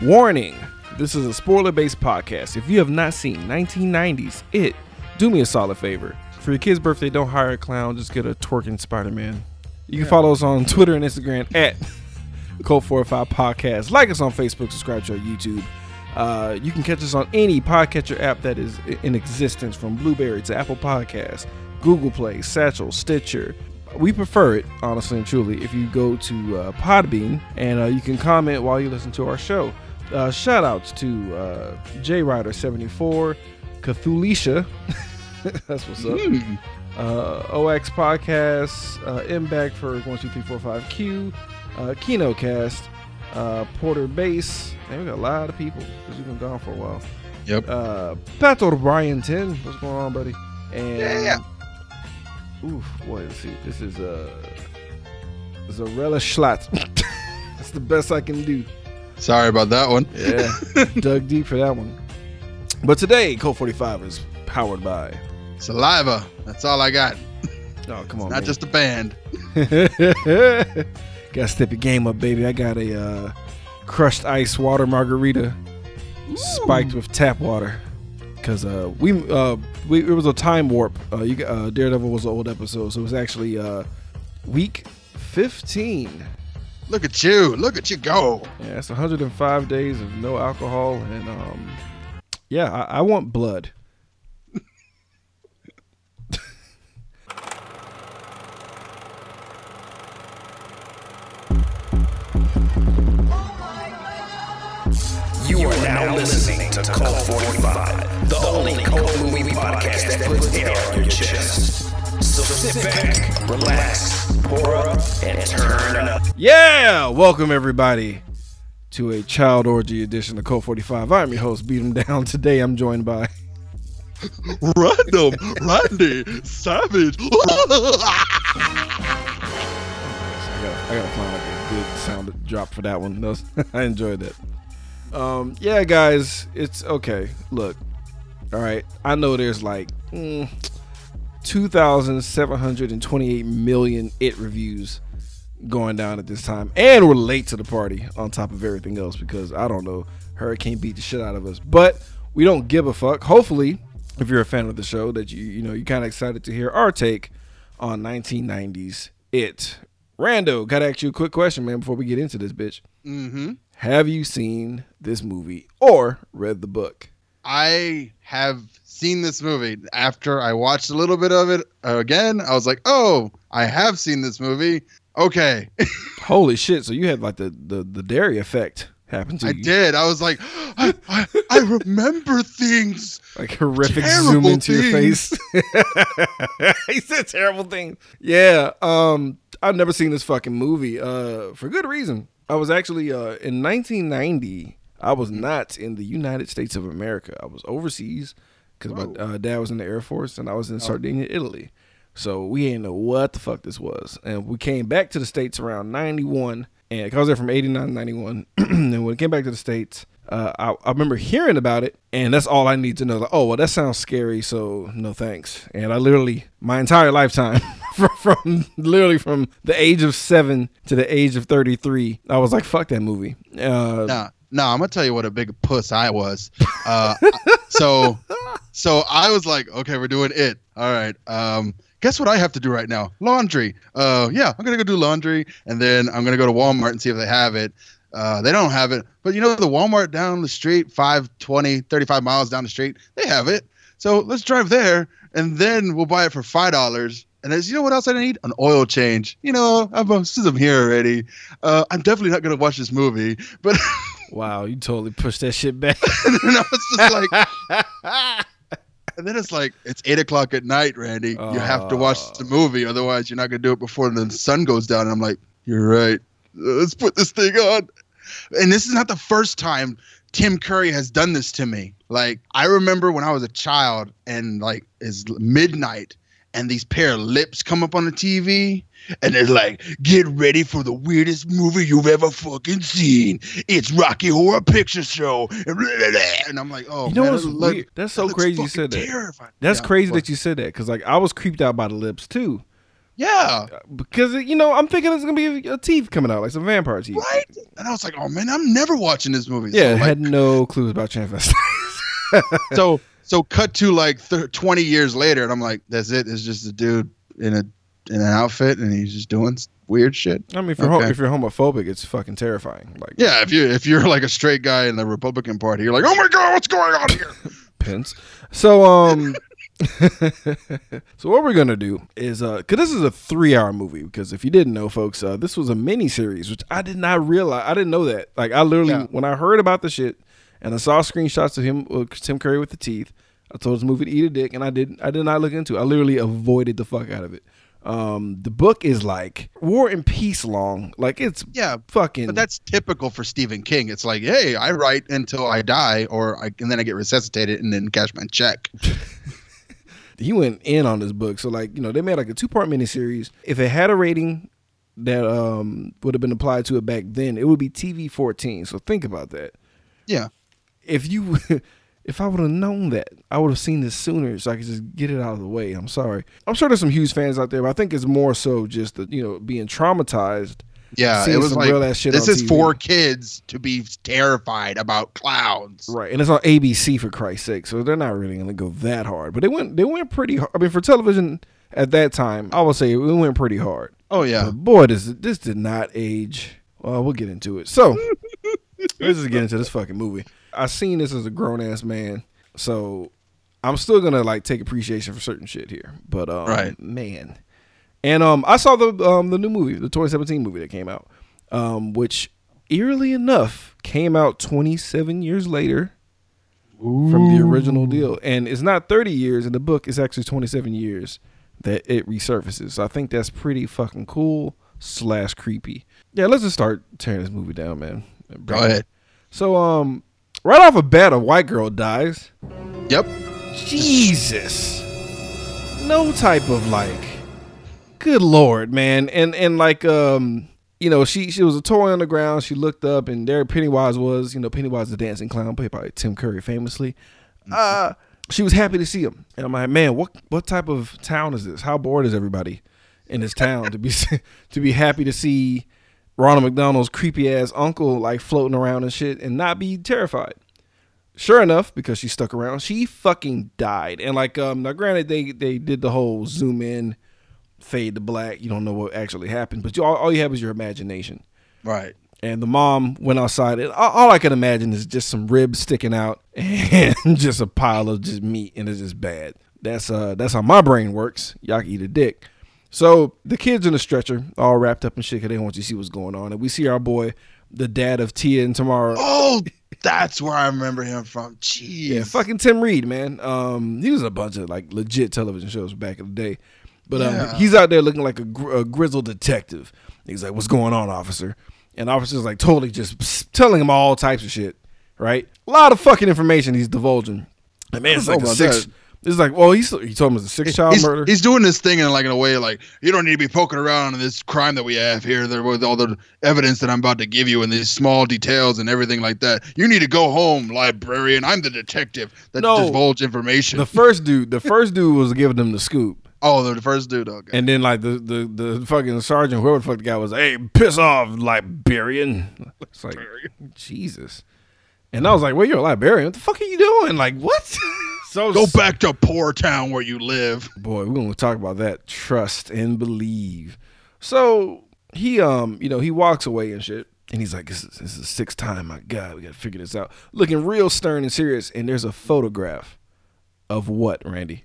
Warning this is a spoiler based podcast. If you have not seen 1990s It, do me a solid favor. For your kid's birthday, don't hire a clown, just get a twerking Spider Man. You can follow us on Twitter and Instagram at Cult 45 Podcast. Like us on Facebook, subscribe to our YouTube. Uh, you can catch us on any podcatcher app that is in existence from Blubrry to Apple Podcasts, Google Play, Satchel, Stitcher. We prefer it, honestly and truly, if you go to uh, Podbean and uh, you can comment while you listen to our show. Uh, shout outs to uh, J Rider 74, Cthulisha. That's what's up. Uh, OX Podcast, uh, MBAC for 12345Q, uh, KinoCast, uh, Porter Base. Man, we got a lot of people because we've been gone for a while. Yep. Uh, Pato Brian 10. What's going on, buddy? And Yeah. Oof, boy, let's see. This is uh Zarella Schlatt. That's the best I can do. Sorry about that one. Yeah. Dug deep for that one. But today, Cult 45 is powered by. Saliva. That's all I got. Oh, come on. Not man. just a band. Gotta step your game up, baby. I got a uh, crushed ice water margarita spiked with tap water. Cause uh, we uh, we it was a time warp. Uh, you uh, Daredevil was an old episode, so it was actually uh, week 15. Look at you. Look at you go. Yeah, it's 105 days of no alcohol, and um, yeah, I, I want blood. You are now listening to Cult 45, the only cult movie podcast that puts air on your chest. So sit back, relax, pour up, and turn up. Yeah, welcome everybody to a child orgy edition of Cult 45. I'm your host, Beat 'em Down. Today, I'm joined by. Random. Randy. Savage. I gotta, I gotta find like a good sound drop for that one. That was- I enjoyed that. Um, yeah, guys, it's okay. Look, all right. I know there's like mm, 2,728 million it reviews going down at this time, and we're late to the party on top of everything else because I don't know, Hurricane beat the shit out of us, but we don't give a fuck. Hopefully, if you're a fan of the show, that you you know you're kind of excited to hear our take on 1990s it. Rando, gotta ask you a quick question, man, before we get into this bitch. mm-hmm. Have you seen this movie or read the book? I have seen this movie. After I watched a little bit of it again, I was like, oh, I have seen this movie. Okay. Holy shit! So you had like the the, the Derry effect happen to I you, I did. I was like, I, I, I remember things. like horrific zoom into your face. he said terrible things. Yeah. Um, I've never seen this fucking movie. Uh, for good reason. I was actually uh in 1990. I was not in the United States of America. I was overseas because my uh, dad was in the Air Force and I was in Sardinia, Italy. So we didn't know what the fuck this was. And we came back to the States around 91. And 'cause I was there from 89 to 91. and when we came back to the States, uh, I, I remember hearing about it. And that's all I need to know. Like, oh, well, that sounds scary. So no thanks. And I literally, my entire lifetime, from, from literally from the age of seven to the age of 33, I was like, fuck that movie. Uh, Nah, no, I'm gonna tell you what a big puss I was. Uh, so, so I was like, okay, we're doing it. All right. Um, guess what I have to do right now? Laundry. Uh, yeah, I'm gonna go do laundry, and then I'm gonna go to Walmart and see if they have it. Uh, they don't have it, but you know the Walmart down the street, 5, 20, 35 miles down the street, they have it. So let's drive there, and then we'll buy it for five dollars. And as you know what else I need? An oil change. You know, I'm since I'm here already. Uh, I'm definitely not gonna watch this movie, but. wow, you totally pushed that shit back. and I was just like, and then it's like it's eight o'clock at night, Randy. You have to watch the oh. movie, otherwise you're not gonna do it before the sun goes down. And I'm like, you're right. Let's put this thing on. And this is not the first time Tim Curry has done this to me. Like I remember when I was a child, and like it's midnight, and these pair of lips come up on the TV. And they're like, get ready for the weirdest movie you've ever fucking seen. It's Rocky Horror Picture Show. And I'm like, oh, You know man, what's that look- weird? That's so looks crazy you said that. terrifying. That's Yeah, crazy that you said that because like I was creeped out by the lips too, Yeah, because you know I'm thinking it's gonna be a, teeth coming out, like some vampire teeth. right. And I was like, oh man, I'm never watching this movie. Yeah, so, like, had no clues about transvestites. so so cut to like th- 20 years later, and I'm like, that's it. It's just a dude in a in an outfit, and he's just doing weird shit. I mean, if you're Okay. if you're homophobic, it's fucking terrifying. Like Yeah, if you if you're like a straight guy in the Republican Party, you're like, oh my god, what's going on here? Pence. So um so what we're gonna do is uh cause this is a three hour movie because if you didn't know folks uh this was a mini series which I did not realize I didn't know that like I literally Yeah. when I heard about the shit and I saw screenshots of him uh, Tim Curry with the teeth I told this movie to eat a dick and I did I did not look into it I literally avoided the fuck out of it um the book is like War and Peace long like it's Yeah, fucking but that's typical for Stephen King. It's like, hey, I write until I die, or I, and then I get resuscitated and then cash my check. he went in on this book. So like, you know, they made like a two part miniseries. If it had a rating that um would have been applied to it back then, it would be TV fourteen. So think about that. Yeah, If you if I would have known that, I would have seen this sooner so I could just get it out of the way. I'm sorry. I'm sure there's some huge fans out there, but I think it's more so just the, you know, being traumatized. yeah. It was like real ass shit this is TV. for kids to be terrified about clouds. Right. And it's on ABC for Christ's sake. So they're not really gonna go that hard. But they went they went pretty hard. I mean for television at that time, I would say it went pretty hard. Oh yeah, But boy, this this did not age. Well, we'll get into it. So let's just get into this fucking movie. I seen this as a grown ass man, so I'm still gonna like take appreciation for certain shit here. But um, Right. man, and um, I saw the um the new movie, the 2017 movie that came out, um, which eerily enough came out 27 years later from the original deal, and it's not 30 years in the book. It's actually 27 years that it resurfaces. So I think that's pretty fucking cool slash creepy. Yeah, let's just start tearing this movie down, man. Go ahead. So um, right off a bat, a white girl dies. Yep. Jesus. No type of like good lord, man. And and like um you know, she she was a toy on the ground. She looked up and there Pennywise was, you know, Pennywise the dancing clown played by Tim Curry famously. Uh she was happy to see him. And I'm like, "Man, what what type of town is this? How bored is everybody in this town to be to be happy to see Ronald McDonald's creepy ass uncle like floating around and shit and not be terrified?" sure enough, because she stuck around, she fucking died. And like, um, now granted, they they did the whole zoom in, fade to black. You don't know what actually happened, but you, all, all you have is your imagination. Right. And the mom went outside, and all, all I can imagine is just some ribs sticking out and just a pile of just meat, and it's just bad. That's uh, that's how my brain works. Y'all can eat a dick. So the kids in the stretcher, all wrapped up in shit, 'cause they want you to see what's going on, and we see our boy, the dad of Tia and Tamera. Oh, that's where I remember him from. Jeez. Yeah, fucking Tim Reid, man. Um, he was in a bunch of like legit television shows back in the day, but um, Yeah. he's out there looking like a, gr- a grizzled detective. He's like, "What's going on, officer?" And officer's like totally just telling him all types of shit. Right? A lot of fucking information he's divulging. And man, it's I don't like a six. that. It's like, well, he's he told him it's a six child he's, murder. he's doing this thing in like in a way like you don't need to be poking around in this crime that we have here there with all the evidence that I'm about to give you and these small details and everything like that. You need to go home, librarian. I'm the detective that No. divulge information. the first dude, the first dude was giving them the scoop. oh, the first dude. Okay. And then like the the the fucking sergeant, whoever the fuck the guy was, hey, piss off, librarian. It's like Jesus. And I was like, well, you're a librarian. What the fuck are you doing? Like, what? so go back to poor town where you live. boy, we're gonna talk about that. Trust and believe. So he um, you know, he walks away and shit. And he's like, this is, this is the sixth time. My God, we gotta figure this out. Looking real stern and serious. And there's a photograph of what, Randy?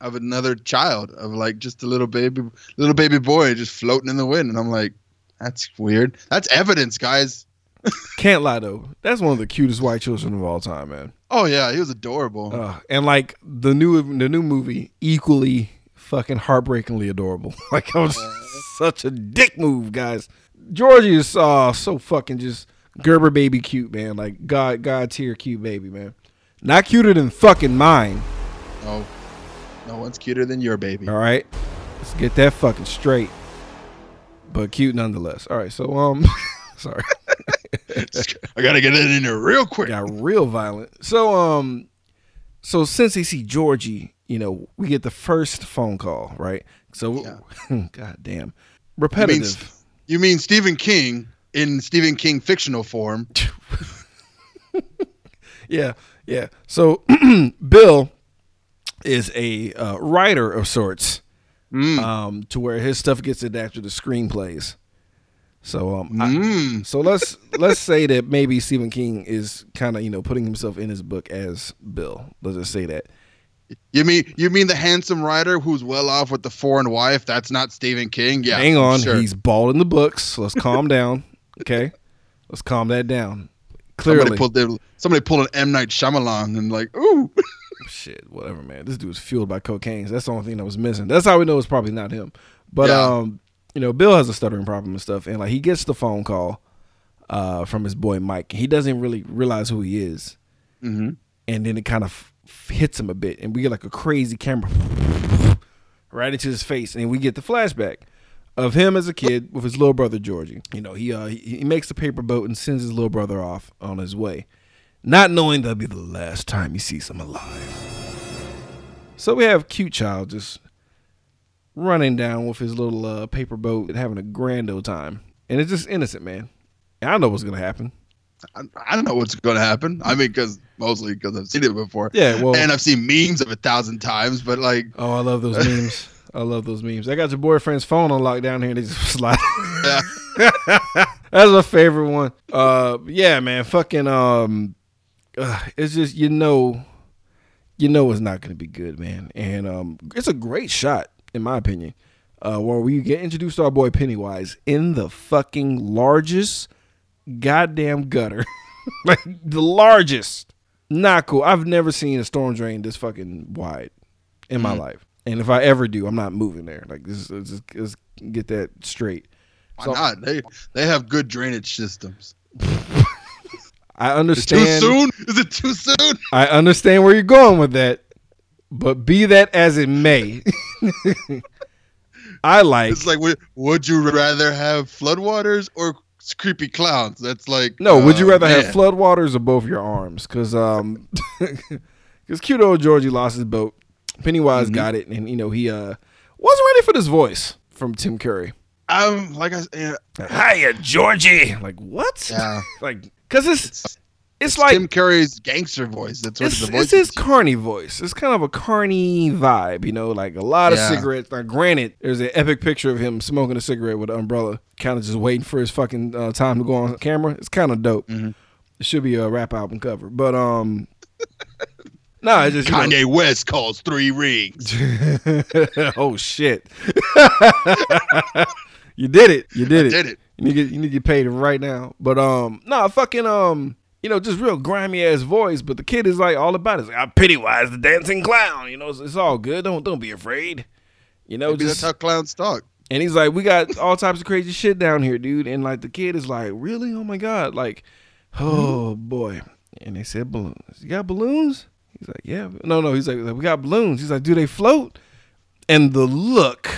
Of another child, of like just a little baby, little baby boy just floating in the wind, and I'm like, that's weird. That's evidence, guys. Can't lie though. That's one of the cutest white children of all time, man. Oh yeah, he was adorable. Uh, and like the new the new movie, equally fucking heartbreakingly adorable. like I was such a dick move, guys. Georgie is uh, so fucking just Gerber baby cute, man. Like God God tier cute baby, man. Not cuter than fucking mine. no, no one's cuter than your baby. All right, let's get that fucking straight. But cute nonetheless. All right, so um, sorry. I gotta get it in there real quick. got real violent. So um so since they see Georgie, you know, we get the first phone call, right? So, god damn, You mean, repetitive. you mean Stephen King in Stephen King fictional form? Yeah, yeah. So Bill is a uh, writer of sorts, Mm. um, to where his stuff gets adapted to screenplays. So, um, I- Mm. so let's let's say that maybe Stephen King is kind of you know putting himself in his book as Bill. Let's just say that. You mean you mean the handsome writer who's well off with the foreign wife? That's not Stephen King. Yeah, Hang on, Sure. he's bald in the books. So let's calm down, okay? Let's calm that down. Clearly, somebody pulled their, somebody pulled an M Night Shyamalan and like, ooh, shit, whatever, man. This dude's fueled by cocaine. That's the only thing that was missing. That's how we know it's probably not him. But Yeah. um, you know, Bill has a stuttering problem and stuff, and like he gets the phone call uh from his boy Mike. He doesn't really realize who he is, Mhm. and then it kind of f- hits him a bit, and we get like a crazy camera right into his face, and we get the flashback of him as a kid with his little brother Georgie. You know, he uh he, he makes the paper boat and sends his little brother off on his way, not knowing that'll be the last time he sees him alive. So we have cute child just running down with his little uh, paper boat and having a grand old time, and it's just innocent, man. And I know what's gonna happen. I, I don't know what's going to happen. I mean, because mostly because I've seen it before. Yeah, well- and I've seen memes of a thousand times. But like, Oh, I love those memes. I love those memes. I got your boyfriend's phone on lock down here and they just slide. That's my favorite one. Uh, yeah, man, fucking um, uh, it's just you know, you know it's not gonna be good, man. And um, it's a great shot in my opinion. Uh, where we get introduced to our boy Pennywise in the fucking largest goddamn gutter, like the largest. Not cool. I've never seen a storm drain this fucking wide in my life. And if I ever do, I'm not moving there. Like this, is- let's, just, get that straight. why So- not? They they have good drainage systems. I understand. Too soon? Is it too soon? I understand where you're going with that, but be that as it may, I like. It's like, would, would you rather have floodwaters or creepy clowns? That's like, no, would you uh, rather have floodwaters or both your arms? Because um, because cute old Georgie lost his boat. Pennywise Mm-hmm. got it, and you know he uh wasn't ready for this voice from Tim Curry. Um, like I, yeah, Hiya, Georgie. Like what? yeah. Like because it's It's, it's, like Tim Curry's gangster voice. That's what it's, the it's his is. carny voice. It's kind of a carny vibe, you know, like a lot of Yeah. cigarettes. Now, granted, there's an epic picture of him smoking a cigarette with an umbrella, kind of just waiting for his fucking uh, time to go on camera. It's kind of dope. Mhm. It should be a rap album cover, but um, no, it's just you know- Kanye West calls three rings. oh shit! you did it. You did it. Did it? You need to get, you need to get paid right now. But um, no, fucking um, you know, just real grimy ass voice. But the kid is like all about it. It's like, I'm Pennywise, the dancing clown. You know, it's, it's all good. Don't don't be afraid. You know, Maybe just that's how clowns talk. and he's like, we got all types of crazy shit down here, dude. And like the kid is like, really? Oh my god! Like, oh boy. And they said balloons. You got balloons? He's like, yeah. No, no. He's like, we got balloons. He's like, do they float? And the look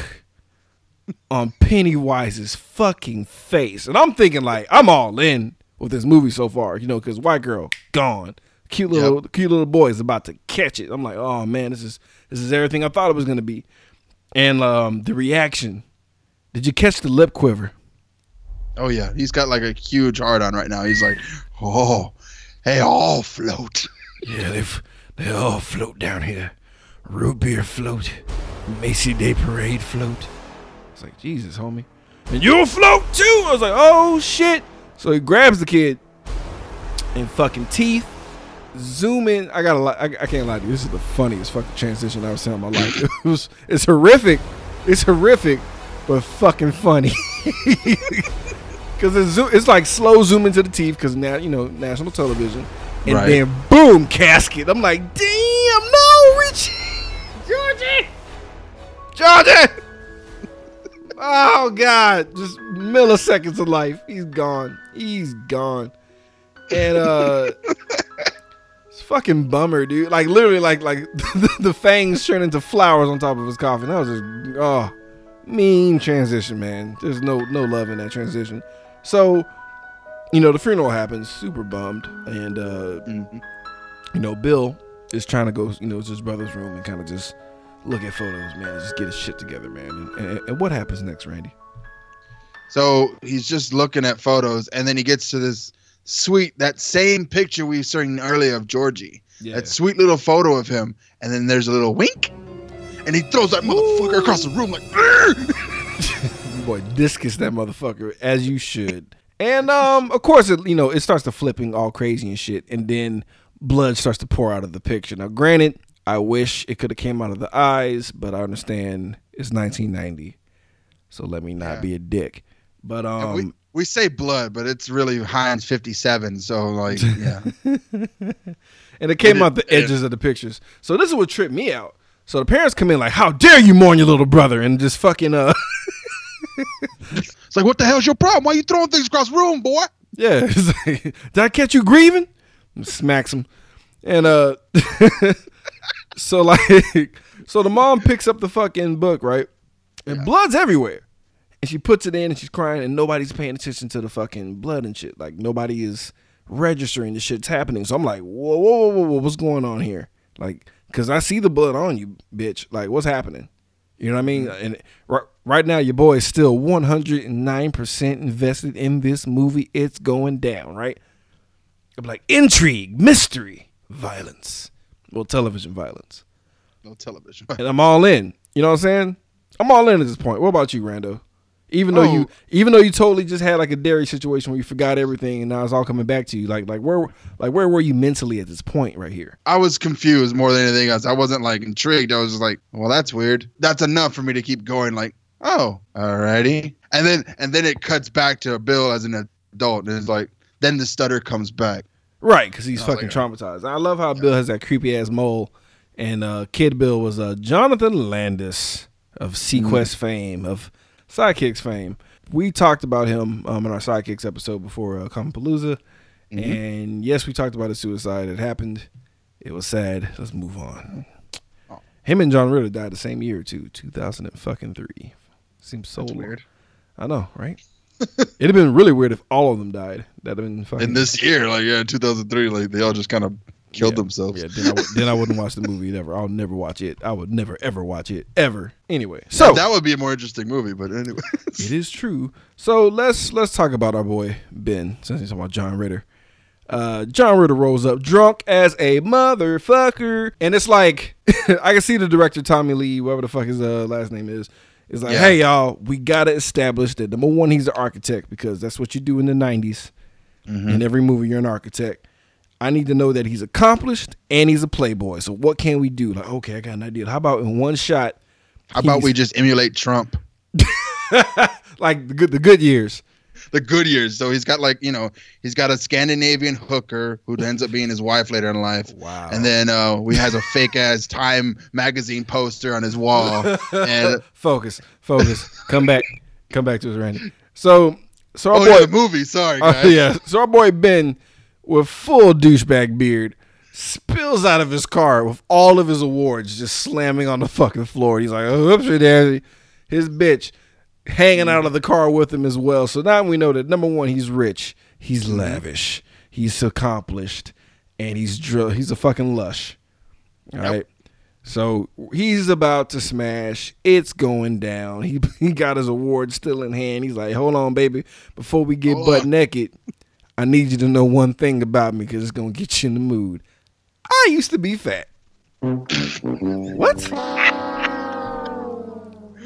on Pennywise's fucking face, and I'm thinking like, I'm all in with this movie so far, you know, because white girl gone, cute little cute little boy is about to catch it. I'm like, oh man, this is this is everything I thought it was gonna be. And um, the reaction. Did you catch the lip quiver? Oh yeah, he's got like a huge heart on right now. He's like, oh, they all float. Yeah, they they all float down here. Root beer float, Macy Day Parade float. It's like Jesus, homie, and you'll float too. I was like, oh shit. So he grabs the kid and fucking teeth. Zoom in. I gotta. Li- I, I can't lie to you. This is the funniest fucking transition I've ever seen in my life. It was. It's horrific. It's horrific, but fucking funny. Because it's, zo- it's like slow zoom into the teeth because now you know national television, and Right. then boom casket. I'm like, damn, no, Richie, Georgie, Georgie. Oh God, just milliseconds of life. He's gone. He's gone. And uh, it's fucking bummer, dude. Like literally, like like the, the fangs turn into flowers on top of his coffin. That was just oh mean transition, man. There's no no love in that transition. So, you know, the funeral happens, super bummed, and uh, Mhm. you know, Bill is trying to go, you know, to his brother's room and kind of just look at photos, man, and just get his shit together, man. And, and, and what happens next, Randy? So he's just looking at photos, and then he gets to this sweet, that same picture we've seen earlier of Georgie. Yeah. That sweet little photo of him, and then there's a little wink, and he throws that motherfucker across the room like. Boy discus that motherfucker as you should and um of course it you know it starts to flipping all crazy and shit and then blood starts to pour out of the picture now granted i wish it could have came out of the eyes but i understand it's 1990 so let me not Yeah. be a dick but um we, we say blood, but it's really Heinz 57. So like, yeah, and it came it- out the and it- edges of the pictures so this is what tripped me out so the parents come in like how dare you mourn your little brother and just fucking uh it's like, what the hell's your problem? Why are you throwing things across the room, boy? Yeah. like, Did I catch you grieving? Smacks him. And uh so like so the mom picks up the fucking book, right? And blood's everywhere. And she puts it in and she's crying and nobody's paying attention to the fucking blood and shit. Like nobody is registering the shit's happening. So I'm like, whoa, whoa, whoa, whoa, whoa what's going on here? Like, cause I see the blood on you, bitch. Like, what's happening? You know what I mean? And right, right now, your boy is still 109% invested in this movie. It's going down, right? I'm like, intrigue, mystery, violence. Well, television violence. No television. And I'm all in. You know what I'm saying? I'm all in at this point. What about you, Rando? Even though you Oh. even though you totally just had like a Derry situation where you forgot everything and now it's all coming back to you. Like like where like where were you mentally at this point right here? I was confused more than anything else. I wasn't like intrigued. I was just like, well, that's weird. That's enough for me to keep going. Like, oh, alrighty. And then and then it cuts back to Bill as an adult, and it's like, then the stutter comes back. Right, because he's Oh, fucking yeah. traumatized. I love how Bill has that creepy ass mole, and uh, Kid Bill was uh, Jonathan Brandis of SeaQuest fame, of Sidekicks fame. We talked about him um, in our Sidekicks episode before uh, Palooza, and yes, we talked about his suicide. It happened. It was sad. Let's move on. Oh. Him and John Ritter died the same year too, two thousand and fucking three. Seems so That's weird. I know, right? It'd have been really weird if all of them died. That'd have been fucking. In this year, like yeah, 2003, like they all just kind of killed Yeah. themselves. Yeah, then I, would, then I wouldn't watch the movie ever. I'll never watch it. I would never ever watch it ever. Anyway, so that would be a more interesting movie, but anyway. it is true. So let's let's talk about our boy Ben. Since he's talking about John Ritter, uh, John Ritter rolls up drunk as a motherfucker, and it's like I can see the director Tommy Lee, whatever the fuck his uh, last name is. Is like, Yeah. hey y'all, we gotta establish that number one, he's an architect because that's what you do in the '90s. Mm-hmm. In every movie, you're an architect. I need to know that he's accomplished and he's a playboy. So what can we do? Like, okay, I got an idea. How about in one shot? How about we just emulate Trump? like the good the good years? The good years. So he's got like, you know, he's got a Scandinavian hooker who ends up being his wife later in life. Wow. And then uh, we has a fake ass Time magazine poster on his wall. and focus, focus. Come back, come back to us, Randy. So, so our oh, boy, yeah, movie. Sorry, uh, yeah. So our boy Ben, with full douchebag beard, spills out of his car with all of his awards just slamming on the fucking floor. He's like, oh, "Oops, daisy." His bitch hanging out of the car with him as well. So now we know that number one, he's rich, he's mm-hmm. lavish, he's accomplished, and he's dr- he's a fucking lush. All right. So he's about to smash. It's going down. He he got his award still in hand. He's like, "Hold on, baby. Before we get Hold butt on. naked, I need you to know one thing about me because it's gonna get you in the mood. I used to be fat. what?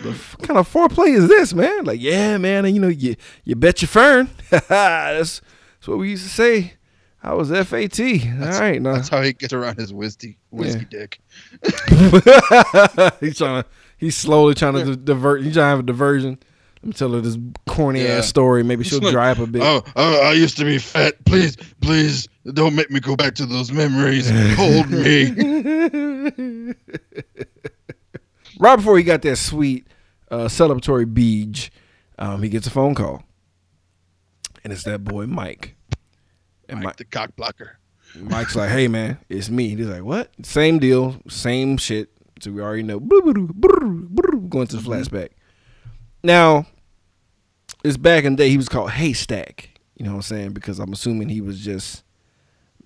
The f- kind of foreplay is this, man? Like, yeah, man. And you know, you you bet your fern. that's that's what we used to say. I was FAT. All right, now That's how he gets around his whiskey, whiskey dick. he's trying to. He's slowly trying to di- divert. He's trying to have a diversion. Let me tell her this corny Yeah. ass story. Maybe she'll like, dry up a bit. Oh, oh, I used to be fat. Please, please, don't make me go back to those memories. Hold me. Right before he got that sweet uh, celebratory beach, um, he gets a phone call, and it's that boy Mike. And Mike the cock blocker. Mike's like, "Hey man, it's me." He's like, "What?" Same deal, same shit. So we already know. Going to the flashback. Now, it's back in the day. He was called Haystack. You know what I'm saying? Because I'm assuming he was just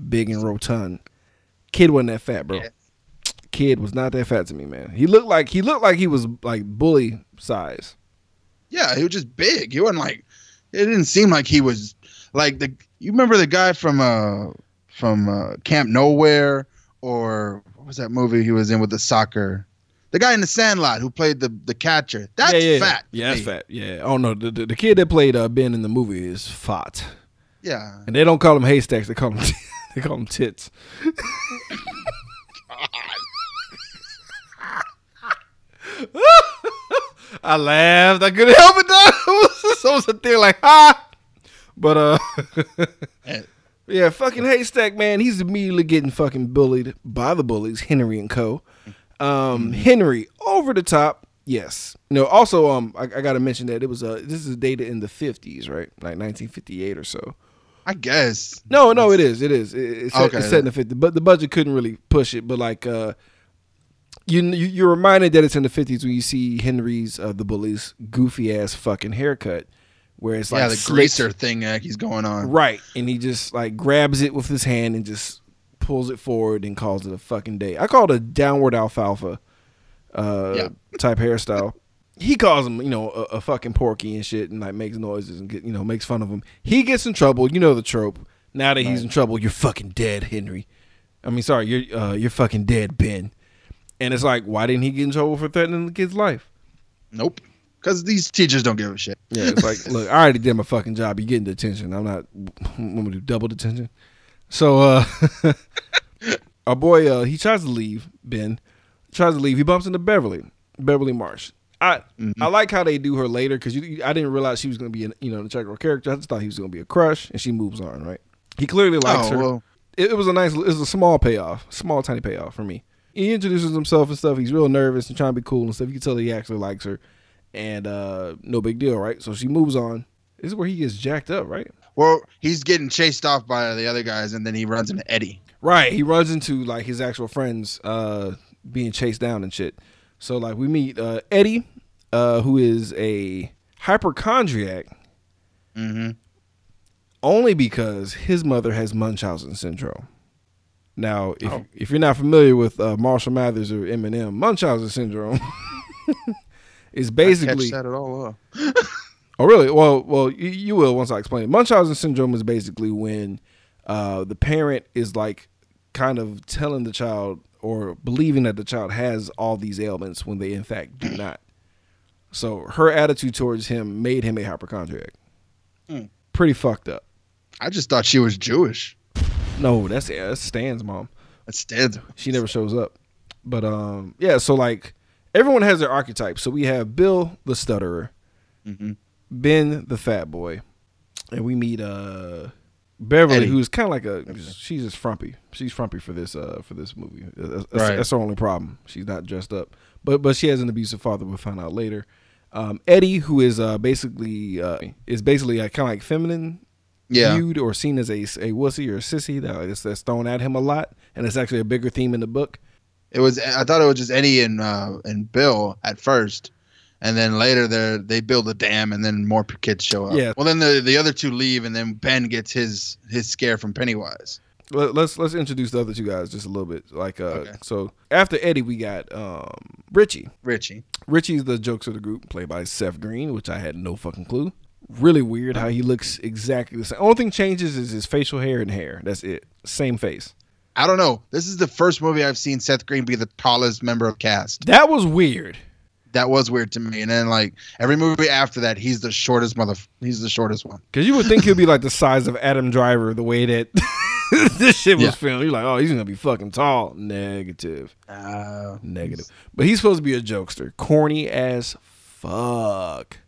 big and rotund. Kid wasn't that fat, bro. Yeah. Kid was not that fat to me, man. He looked like he looked like he was like bully size. Yeah, he was just big. He wasn't like. It didn't seem like he was like the. You remember the guy from uh from uh, Camp Nowhere or what was that movie he was in with the soccer? The guy in the Sandlot who played the the catcher. That's yeah, yeah, fat. Yeah, that's fat. Yeah. Oh no, the, the, the kid that played uh, Ben in the movie is fat, Yeah. and they don't call him haystacks. They call him they call him tits. I laughed. I couldn't help it though. so I was sitting there like, ah. But uh, yeah, fucking haystack man. He's immediately getting fucking bullied by the bullies, Henry and Co. Um, Henry over the top. Yes. No. Also, um, I, I got to mention that it was uh, this is dated in the fifties, right? Like 1958 or so. I guess. No, no, it is. It is. It- It's set, Okay. it's set in the 50s, but the budget couldn't really push it. But like, uh, you you- you're reminded that it's in the 50s when you see Henry's uh, the bully's goofy ass fucking haircut, where it's like yeah, the slicked- greaser thing that he's going on. right? And he just like grabs it with his hand and just pulls it forward and calls it a fucking day. I call it a downward alfalfa uh, Yeah. type hairstyle. He calls him, you know, a, a fucking porky and shit, and like makes noises and get, you know, makes fun of him. He gets in trouble. You know the trope. Now that he's in trouble, you're fucking dead, Henry. I mean, sorry, you're uh, you're fucking dead, Ben. And it's like, why didn't he get in trouble for threatening the kid's life? Nope. Because these teachers don't give a shit. Yeah, it's like, look, I already did my fucking job. You're getting detention. I'm not. Want me to do double detention? So, uh, our boy, uh, he tries to leave. Ben tries to leave. He bumps into Beverly, Beverly Marsh. I I like how they do her later because you, I didn't realize she was going to be an, you know an integral character. I just thought he was going to be a crush, and she moves on. Right? He clearly likes oh, her. well, it, it was a nice, it was a small payoff, small tiny payoff for me. He introduces himself and stuff. He's real nervous and trying to be cool and stuff. You can tell that he actually likes her, and uh no big deal, right? So she moves on. This is where he gets jacked up, right? well, he's getting chased off by the other guys, and then he runs into Eddie. Right. He runs into like his actual friends uh being chased down and shit. So like we meet uh Eddie, uh, who is a hypochondriac Mm-hmm. only because his mother has Munchausen syndrome. Now, if Oh. if you're not familiar with uh, Marshall Mathers or Eminem, Munchausen syndrome is basically catch that at all. Up. Oh, really? Well, well, you, you will once I explain it. Munchausen syndrome is basically when uh, the parent is like kind of telling the child or believing that the child has all these ailments when they in fact do not. So her attitude towards him made him a hypochondriac. Hmm. Pretty fucked up. I just thought she was Jewish. No, that's yeah, that's Stan's mom. That stands. She never shows up. But um, yeah. So like, everyone has their archetype. So we have Bill the stutterer, Mhm. Ben the fat boy, and we meet uh Beverly, Eddie. who's kind of like a she's just frumpy. She's frumpy for this uh for this movie. That's, that's, Right. that's her only problem. She's not dressed up, but but she has an abusive father. We'll find out later. Um, Eddie, who is uh basically uh is basically kind of like feminine Yeah. viewed or seen as a, a wussy or a sissy that that's, that's thrown at him a lot, and it's actually a bigger theme in the book. It was. I thought it was just Eddie and uh, and Bill at first, and then later they they build a dam, and then more kids show up. Yeah. Well, then the the other two leave, and then Ben gets his his scare from Pennywise. Let, let's let's introduce the other two guys just a little bit. Like uh, Okay. so after Eddie, we got um Richie. Richie. Richie's the jokes of the group, played by Seth Green, which I had no fucking clue. Really weird how he looks exactly the same. Only thing changes is his facial hair and hair. That's it. Same face. I don't know. This is the first movie I've seen Seth Green be the tallest member of cast. That was weird. That was weird to me. And then like every movie after that, he's the shortest mother. He's the shortest one. Because you would think he'd be like the size of Adam Driver the way that this shit was Yeah. filmed. You're like, oh, he's gonna be fucking tall. Negative. Uh, Negative. But he's supposed to be a jokester. Corny as fuck.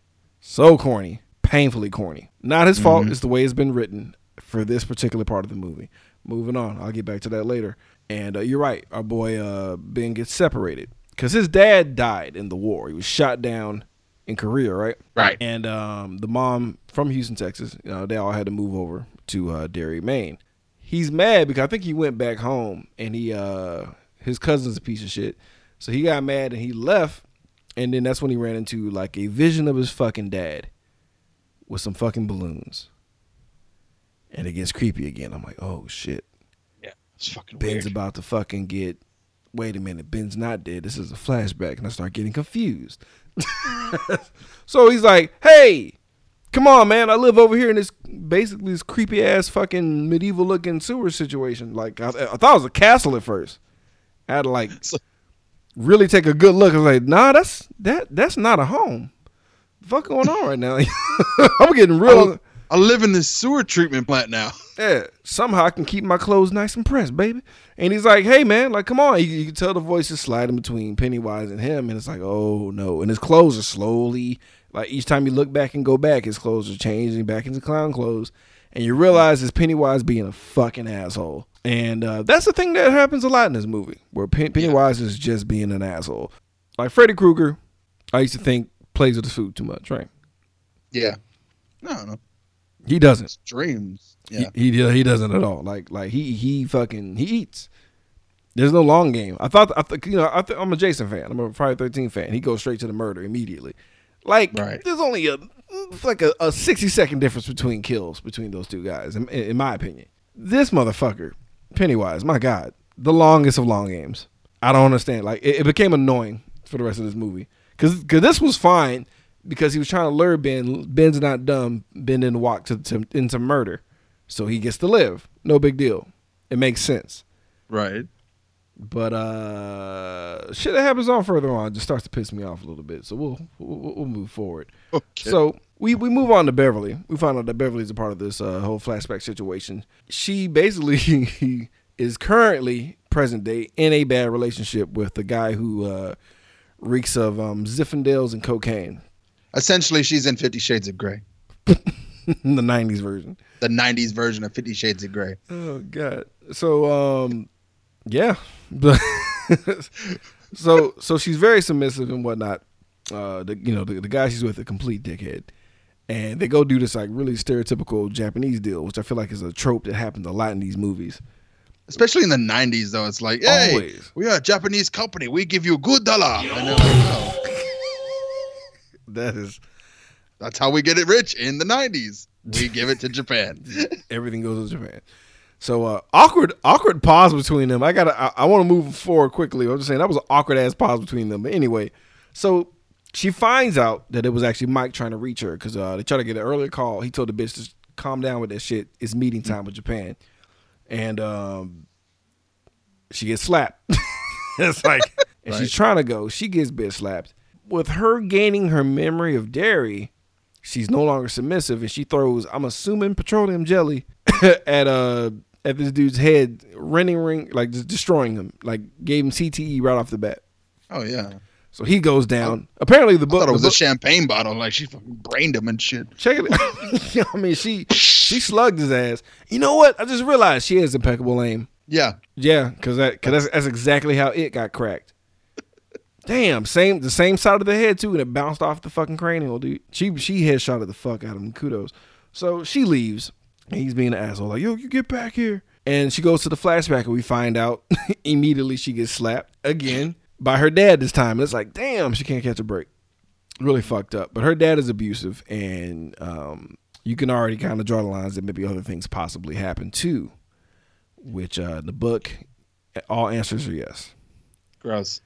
So corny. Painfully corny. Not his fault. It's the way it's been written for this particular part of the movie. Moving on. I'll get back to that later. And uh, you're right. Our boy uh, Ben gets separated because his dad died in the war. He was shot down in Korea, right? Right. And um, the mom from Houston, Texas, you know, they all had to move over to uh, Derry, Maine. He's mad because I think he went back home and he uh, his cousin's a piece of shit. So he got mad and he left. And then that's when he ran into like a vision of his fucking dad with some fucking balloons. And it gets creepy again. I'm like, oh shit. Yeah, it's fucking Ben's weird. about to fucking get. Wait a minute, Ben's not dead. This is a flashback, and I start getting confused. so he's like, "Hey, come on, man! I live over here in this basically this creepy ass fucking medieval looking sewer situation. Like I, I thought it was a castle at first. I had to like really take a good look. I was like, Nah, that's that that's not a home. The fuck going on right now? I'm getting real. I live in this sewer treatment plant now. Yeah, somehow I can keep my clothes nice and pressed, baby. And he's like, "Hey, man, like, come on." You, you can tell the voices sliding between Pennywise and him, and it's like, "Oh no!" And his clothes are slowly, like, each time you look back and go back, his clothes are changing back into clown clothes, and you realize it's Pennywise being a fucking asshole. And uh, that's the thing that happens a lot in this movie, where Pen- Pennywise is just being an asshole. Like Freddy Krueger, I used to think plays with his food too much, right? Yeah. No, no. He doesn't. It's dreams. Yeah. He, he he doesn't at all. Like like he he fucking he eats. There's no long game. I thought I think you know I th- I'm a Jason fan. I'm a Friday Thirteen fan. He goes straight to the murder immediately. Like Right. there's only a like a, a 60 second difference between kills between those two guys. In, in my opinion, this motherfucker Pennywise, my God, the longest of long games. I don't understand. Like it, it became annoying for the rest of this movie because this was fine because he was trying to lure Ben. Ben's not dumb. Ben didn't walk to, to into murder, so he gets to live. No big deal. It makes sense. Right. But uh, shit that happens on further on just starts to piss me off a little bit. So we'll we'll, we'll move forward. Okay. So we, we move on to Beverly. We find out that Beverly's a part of this uh, whole flashback situation. She basically is currently present day in a bad relationship with the guy who uh, reeks of um, Zinfandels and cocaine. Essentially, she's in Fifty Shades of Grey, the '90s version. the '90s version of Fifty Shades of Grey. Oh God. So um, yeah. so so she's very submissive and whatnot. Uh, the you know the, the guy she's with a complete dickhead, and they go do this like really stereotypical Japanese deal, which I feel like is a trope that happens a lot in these movies. Especially in the '90s, though, it's like, hey, Always. we are a Japanese company. We give you good dollar. And they're like, That is that's how we get it rich in the '90s. We give it to Japan. everything goes to Japan. So uh, awkward, awkward pause between them. I gotta, I, I want to move forward quickly. I'm just saying that was an awkward ass pause between them. But anyway, so she finds out that it was actually Mike trying to reach her because uh, they tried to get an earlier call. He told the bitch to calm down with that shit. It's meeting time with Japan, and um, she gets slapped. it's like, and she's trying to go. She gets bitch slapped. With her gaining her memory of Derry, she's no longer submissive, and she throws, I'm assuming, petroleum jelly at uh at this dude's head, rending ring, like just destroying him, like gave him CTE right off the bat. Oh yeah. So he goes down. Apparently, the I book. thought it was a champagne bottle. Like she fucking brained him and shit. Check it. I mean, she she slugged his ass. You know what? I just realized she has impeccable aim. Yeah. Yeah, because that cause that's, that's exactly how it got cracked. Damn, same the same side of the head too, and it bounced off the fucking cranial, dude. She she headshotted the fuck out of him. Kudos. So she leaves, and he's being an asshole, like, yo, you get back here. And she goes to the flashback, and we find out immediately she gets slapped again by her dad this time. And it's like, damn, she can't catch a break. Really fucked up. But her dad is abusive, and um, you can already kind of draw the lines that maybe other things possibly happen too. Which uh, the book, all answers are yes. Gross.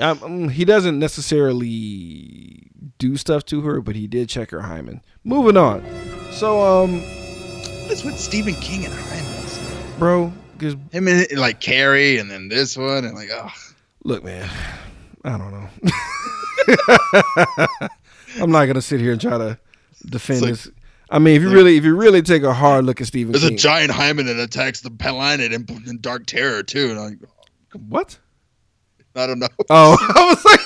Um, um, he doesn't necessarily do stuff to her, but he did check her hymen. Moving on. So, um, What is with Stephen King and hymens? bro, because Him and like Carrie, and then this one, and like, oh, look, man, I don't know. I'm not gonna sit here and try to defend It's this. I mean, if you really, if you really take a hard look at Stephen there's a giant hymen that attacks the planet in, in Dark Tower too. And I'm like, oh, what? I don't know. Oh, I was like,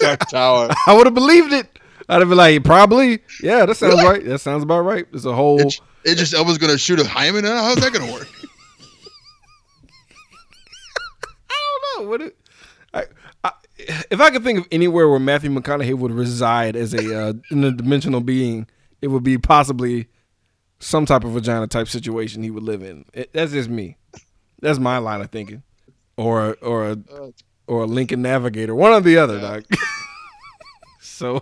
Dark Tower. I would have believed it. I'd have been like, probably, yeah, that sounds right. That sounds about right. It's a whole. It, it just I was gonna shoot a hymen. How's that gonna work? I don't know. What it, if I could think of anywhere where Matthew McConaughey would reside as a uh, in a dimensional being, it would be possibly some type of vagina type situation he would live in. It, that's just me. That's my line of thinking, or or a or a Lincoln Navigator, one or the other, dog. so.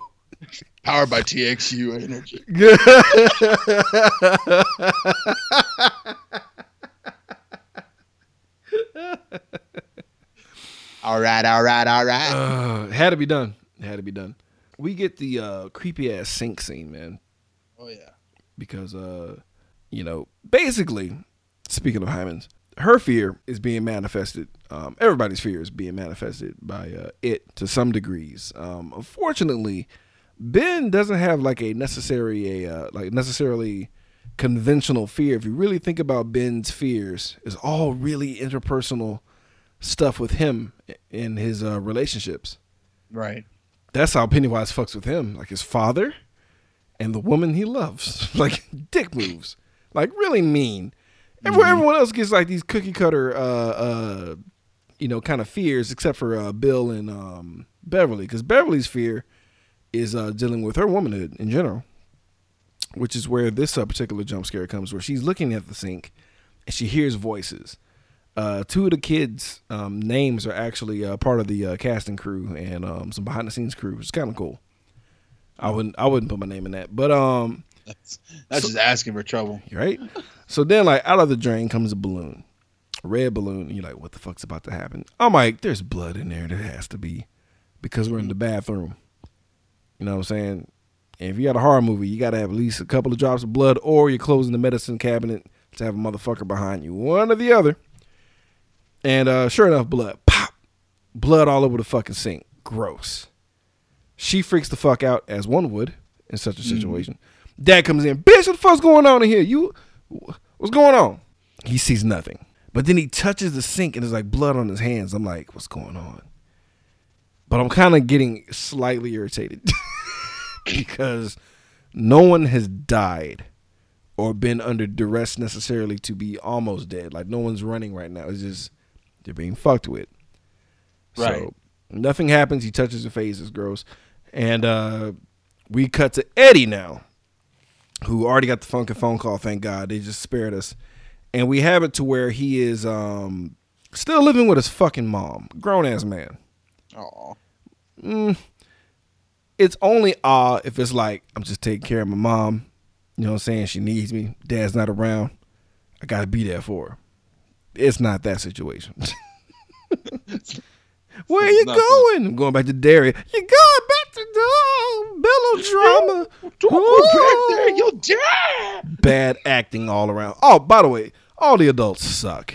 Powered by TXU energy. All right, all right, all right. Uh, it had to be done. It had to be done. We get the uh, creepy ass sink scene, man, oh yeah. because uh, you know, basically, speaking of hymens, her fear is being manifested. Um, everybody's fear is being manifested by uh, it to some degrees. Um, unfortunately, Ben doesn't have like a necessary a uh, like necessarily conventional fear. If you really think about Ben's fears, it's all really interpersonal stuff with him in his uh, relationships. Right. That's how Pennywise fucks with him, like his father and the woman he loves, like dick moves, like really mean. Everyone, everyone else gets like these cookie cutter, uh, uh, you know, kind of fears, except for uh, Bill and um, Beverly, because Beverly's fear is uh, dealing with her womanhood in general, which is where this uh, particular jump scare comes, where she's looking at the sink and she hears voices. Uh, two of the kids' um, names are actually uh, part of the uh, casting crew and um, some behind the scenes crew. It's kind of cool. I wouldn't I wouldn't put my name in that, but um, That's that's just asking for trouble. right? so then, like, out of the drain comes a balloon, a red balloon. And you're like, what the fuck's about to happen? I'm like, there's blood in there. There has to be, because we're in the bathroom. You know what I'm saying? And if you got a horror movie, you got to have at least a couple of drops of blood, or you're closing the medicine cabinet to have a motherfucker behind you, one or the other. And uh, sure enough, blood, pop, blood all over the fucking sink. Gross. She freaks the fuck out as one would in such a situation. Dad comes in, bitch, what the fuck's going on in here? You, what's going on? He sees nothing, but then he touches the sink and there's like blood on his hands. I'm like, what's going on? But I'm kind of getting slightly irritated because no one has died or been under duress necessarily to be almost dead. Like no one's running right now. It's just they're being fucked with. Right. So nothing happens. He touches her face. It's gross. And uh, we cut to Eddie now, who already got the funky phone call. Thank God they just spared us. And we have it to where he is um, still living with his fucking mom, grown ass man. Oh. It's only odd if it's like I'm just taking care of my mom. You know what I'm saying? She needs me. Dad's not around. I gotta be there for her. It's not that situation. Where are you Nothing. going? I'm going back to Derry. You going back to the melodrama? Go back there, you'll die. Bad acting all around. Oh, by the way, all the adults suck.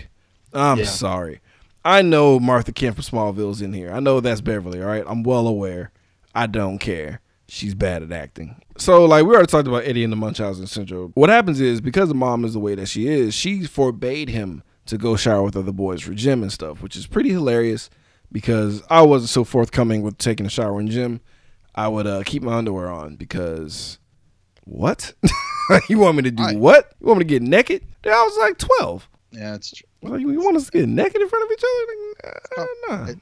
I'm Yeah. sorry. I know Martha Kent from Smallville's in here. I know that's Beverly, all right? I'm well aware. I don't care. She's bad at acting. So, like, we already talked about Eddie and the Munchausen syndrome. What happens is, because the mom is the way that she is, she forbade him to go shower with other boys for gym and stuff, which is pretty hilarious because I wasn't so forthcoming with taking a shower in gym. I would uh, keep my underwear on because what? you want me to do I- what? You want me to get naked? Dude, I was like 12. Yeah, it's true. Like, you want us to get naked in front of each other? Like, uh, nah. it-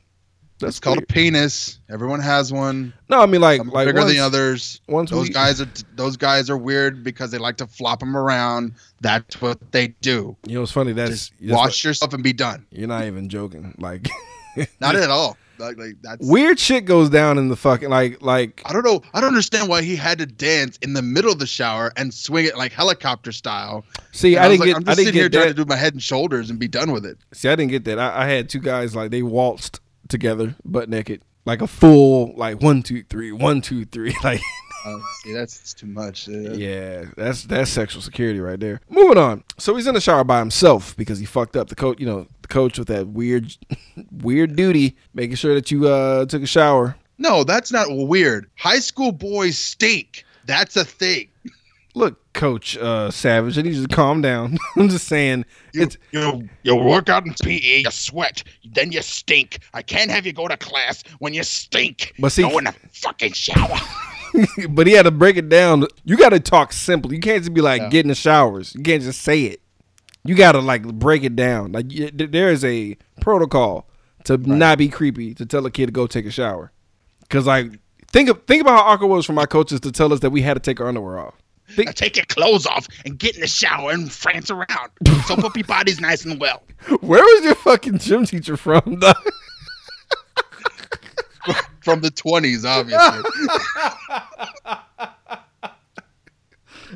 That's It's called a penis. Everyone has one. No, I mean like Some like bigger once, than others. once Those we- guys are those guys are weird because they like to flop them around. That's what they do. You know, it's funny. That's, Just that's wash yourself and be done. you're not even joking. Like Not at all. Like, like that's weird shit goes down in the fucking like like I don't know. I don't understand why he had to dance in the middle of the shower and swing it like helicopter style. see. And I didn't like, get. I'm I just didn't sitting here get trying to do my head and shoulders and be done with it. See, I didn't get that. I, I had two guys like they waltzed together, butt naked, like a full like one two three, one two three. Like Uh, see, that's too much. Uh, yeah, that's that's sexual security right there. Moving on. So he's in the shower by himself because he fucked up the coach. You know, the coach with that weird, weird duty, making sure that you uh took a shower. No, that's not weird. High school boys stink. That's a thing. Look, Coach uh, Savage, I need you to calm down. I'm just saying, You, it's you you work out in PE, you sweat, then you stink. I can't have you go to class when you stink. But see- go in the fucking shower. but he had to break it down. You got to talk simple. You can't just be like Yeah. get in the showers. You can't just say it. You got to like break it down. Like y- there is a protocol to not be creepy to tell a kid to go take a shower. Cause like think of think about how awkward it was for my coaches to tell us that we had to take our underwear off. Now take your clothes off and get in the shower and prance around. Soap up your bodies nice and well. where was your fucking gym teacher from? dog? From the 20s, obviously.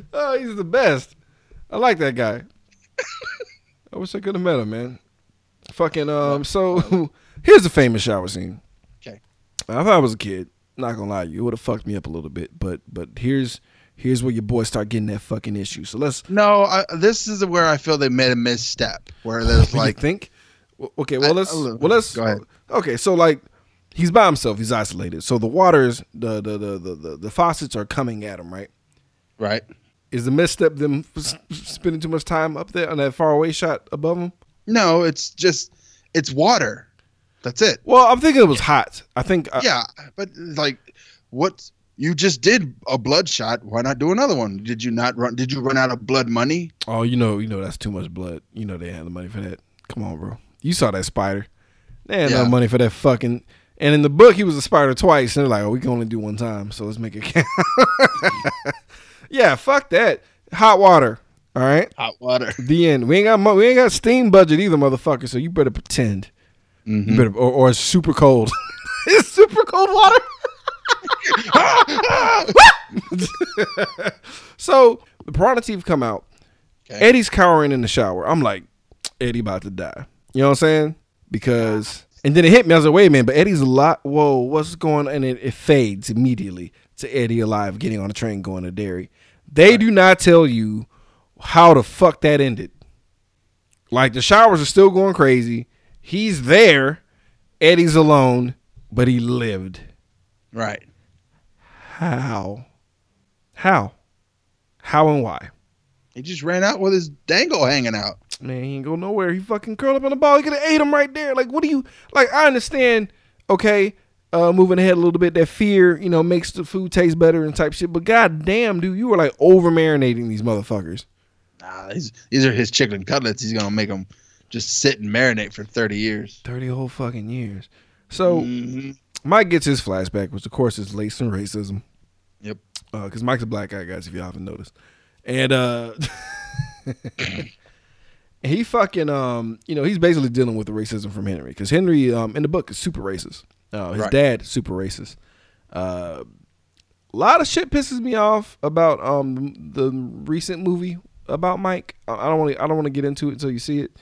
oh, he's the best. I like that guy. I wish I could have met him, man. Fucking um. So here's the famous shower scene. Okay. If I was a kid, not gonna lie, you would have fucked me up a little bit. But but here's here's where your boys start getting that fucking issue. So let's No, I, this is where I feel they made a misstep. Where there's like think. Okay, well let's little- well let's go ahead. Okay, so like he's by himself, he's isolated. So the waters, the the the the, the, the faucets are coming at him, right? right? Is the misstep them spending too much time up there on that far away shot above him? No, it's just it's water. That's it. Well, I'm thinking it was hot. I think uh, yeah, but like, what you just did a blood shot. Why not do another one? Did you not run? Did you run out of blood money? Oh, you know, you know that's too much blood. You know they had the money for that. Come on, bro. You saw that spider. They had no money for that fucking. And in the book, he was a spider twice. And they're like, oh, we can only do one time, so let's make it count. yeah, fuck that. Hot water. All right. Hot water. The end. We ain't got mo- we ain't got steam budget either, motherfucker. So you better pretend. Mm-hmm. You better, or, or it's super cold. it's super cold water. so the piranha teeth come out. Okay. Eddie's cowering in the shower. I'm like, Eddie about to die. You know what I'm saying? Because and then it hit me. I was like, wait a minute, but Eddie's a lot. Whoa, what's going on? And it, it fades immediately to Eddie alive, getting on a train going to Derry. They do not tell you how the fuck that ended. Like the showers are still going crazy. He's there. Eddie's alone, but he lived. Right. How? How? How and why? He just ran out with his dangle hanging out. Man, he ain't go nowhere. He fucking curled up in the ball. He could have ate him right there. Like, what do you like? I understand. Okay, uh, moving ahead a little bit. That fear, you know, makes the food taste better and type shit. But god damn, dude, you were like over marinating these motherfuckers. Nah, these these are his chicken cutlets. He's gonna make them just sit and marinate for thirty years. Thirty whole fucking years. So Mhm. Mike gets his flashback, which of course is laced in racism. Yep. Because Mike's a black guy, guys, if you haven't noticed. And uh he fucking um, you know, he's basically dealing with the racism from Henry. Because Henry um in the book is super racist. Uh, his Right. dad super racist. Uh a lot of shit pisses me off about um the recent movie about Mike. I don't want to I don't want to get into it until you see it.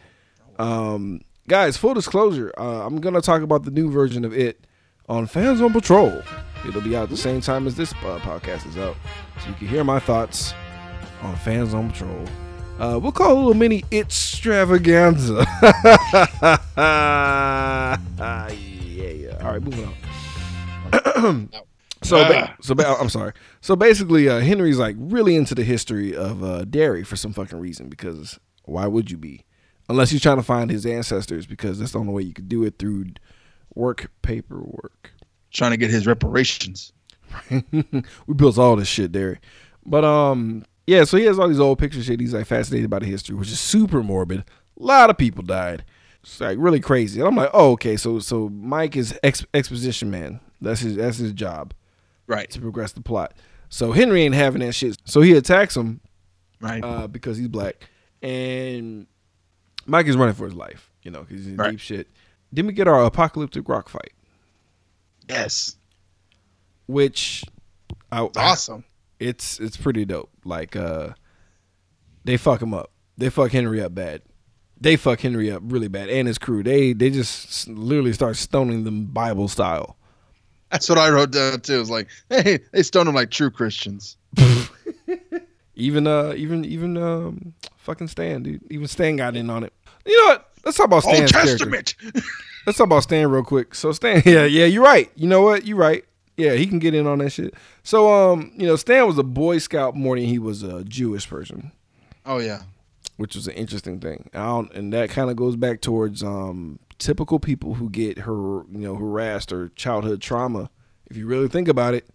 Um guys, full disclosure, uh, I'm going to talk about the new version of it on Fans on Patrol. It'll be out at the same time as this uh, podcast is out. So you can hear my thoughts on Fans on Patrol. Uh, we'll call it a little mini extravaganza. yeah, yeah. All right, moving on. so, ba- so ba- I'm sorry. So basically, uh, Henry's like really into the history of uh, Derry for some fucking reason. Because why would you be, unless you're trying to find his ancestors? Because that's the only way you could do it through work paperwork. Trying to get his reparations. we built all this shit there. But um yeah, so he has all these old picture shit. He's like fascinated by the history, which is super morbid. A lot of people died. It's like really crazy. And I'm like, oh, okay, so so Mike is ex- exposition man. That's his that's his job Right. to progress the plot. So Henry ain't having that shit. So he attacks him Right. uh, because he's black, and Mike is running for his life. You know, because he's in Right. deep shit. Then we get our apocalyptic rock fight, yes. which I, It's awesome. it's it's pretty dope. Like uh they fuck him up. They fuck Henry up bad. They fuck Henry up really bad and his crew. They they just literally start stoning them Bible style. That's what I wrote down too. It's like, hey, they stone them like true Christians. Even uh even even um fucking Stan, dude. Even Stan got in on it. You know what? Let's talk about Old Stan's character. Let's talk about Stan real quick. So Stan, yeah, yeah, you're right. You know what? You're right. Yeah, he can get in on that shit. So um, you know, Stan was a Boy Scout more than he was a Jewish person. oh yeah. which was an interesting thing. I don't, and that kind of goes back towards um, typical people who get her, you know, harassed or childhood trauma. If you really think about it,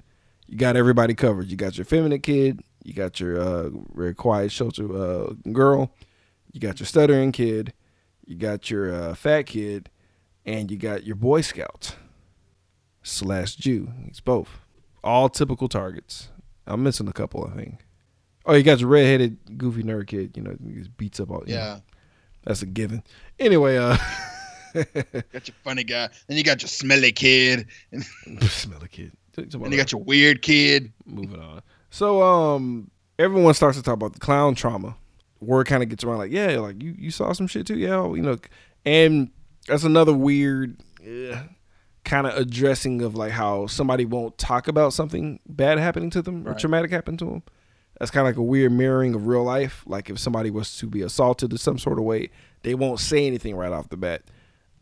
you got everybody covered. You got your feminine kid, you got your uh, very quiet, shelter uh, girl, you got your stuttering kid, you got your uh, fat kid, and you got your Boy Scout slash Jew. He's both. All typical targets. I'm missing a couple, I think. Oh, you got your redheaded, goofy nerd kid. You know, he just beats up all. you know, Yeah. that's a given. Anyway, uh, Got your funny guy. Then you got your smelly kid. And smelly kid. Then you got your weird kid. moving on. So, um, everyone starts to talk about the clown trauma. Word kind of gets around like, yeah, like you, you saw some shit too, yeah, you know. And that's another weird uh, kind of addressing of like how somebody won't talk about something bad happening to them or Right. traumatic happened to them. That's kind of like a weird mirroring of real life. Like if somebody was to be assaulted in some sort of way, they won't say anything right off the bat.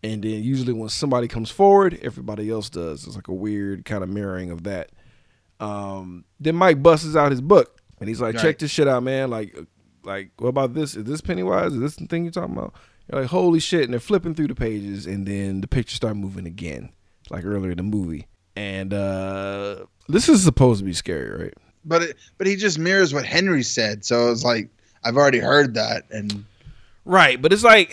And then usually when somebody comes forward, everybody else does. It's like a weird kind of mirroring of that. Um, then Mike busts out his book and he's like, Right. check this shit out, man. Like, like, what about this? Is this Pennywise? Is this the thing you're talking about? You're like, holy shit. And they're flipping through the pages and then the pictures start moving again, like earlier in the movie. And uh this is supposed to be scary, right? But it, but he just mirrors what Henry said. So it's like I've already heard that, and Right, but it's like,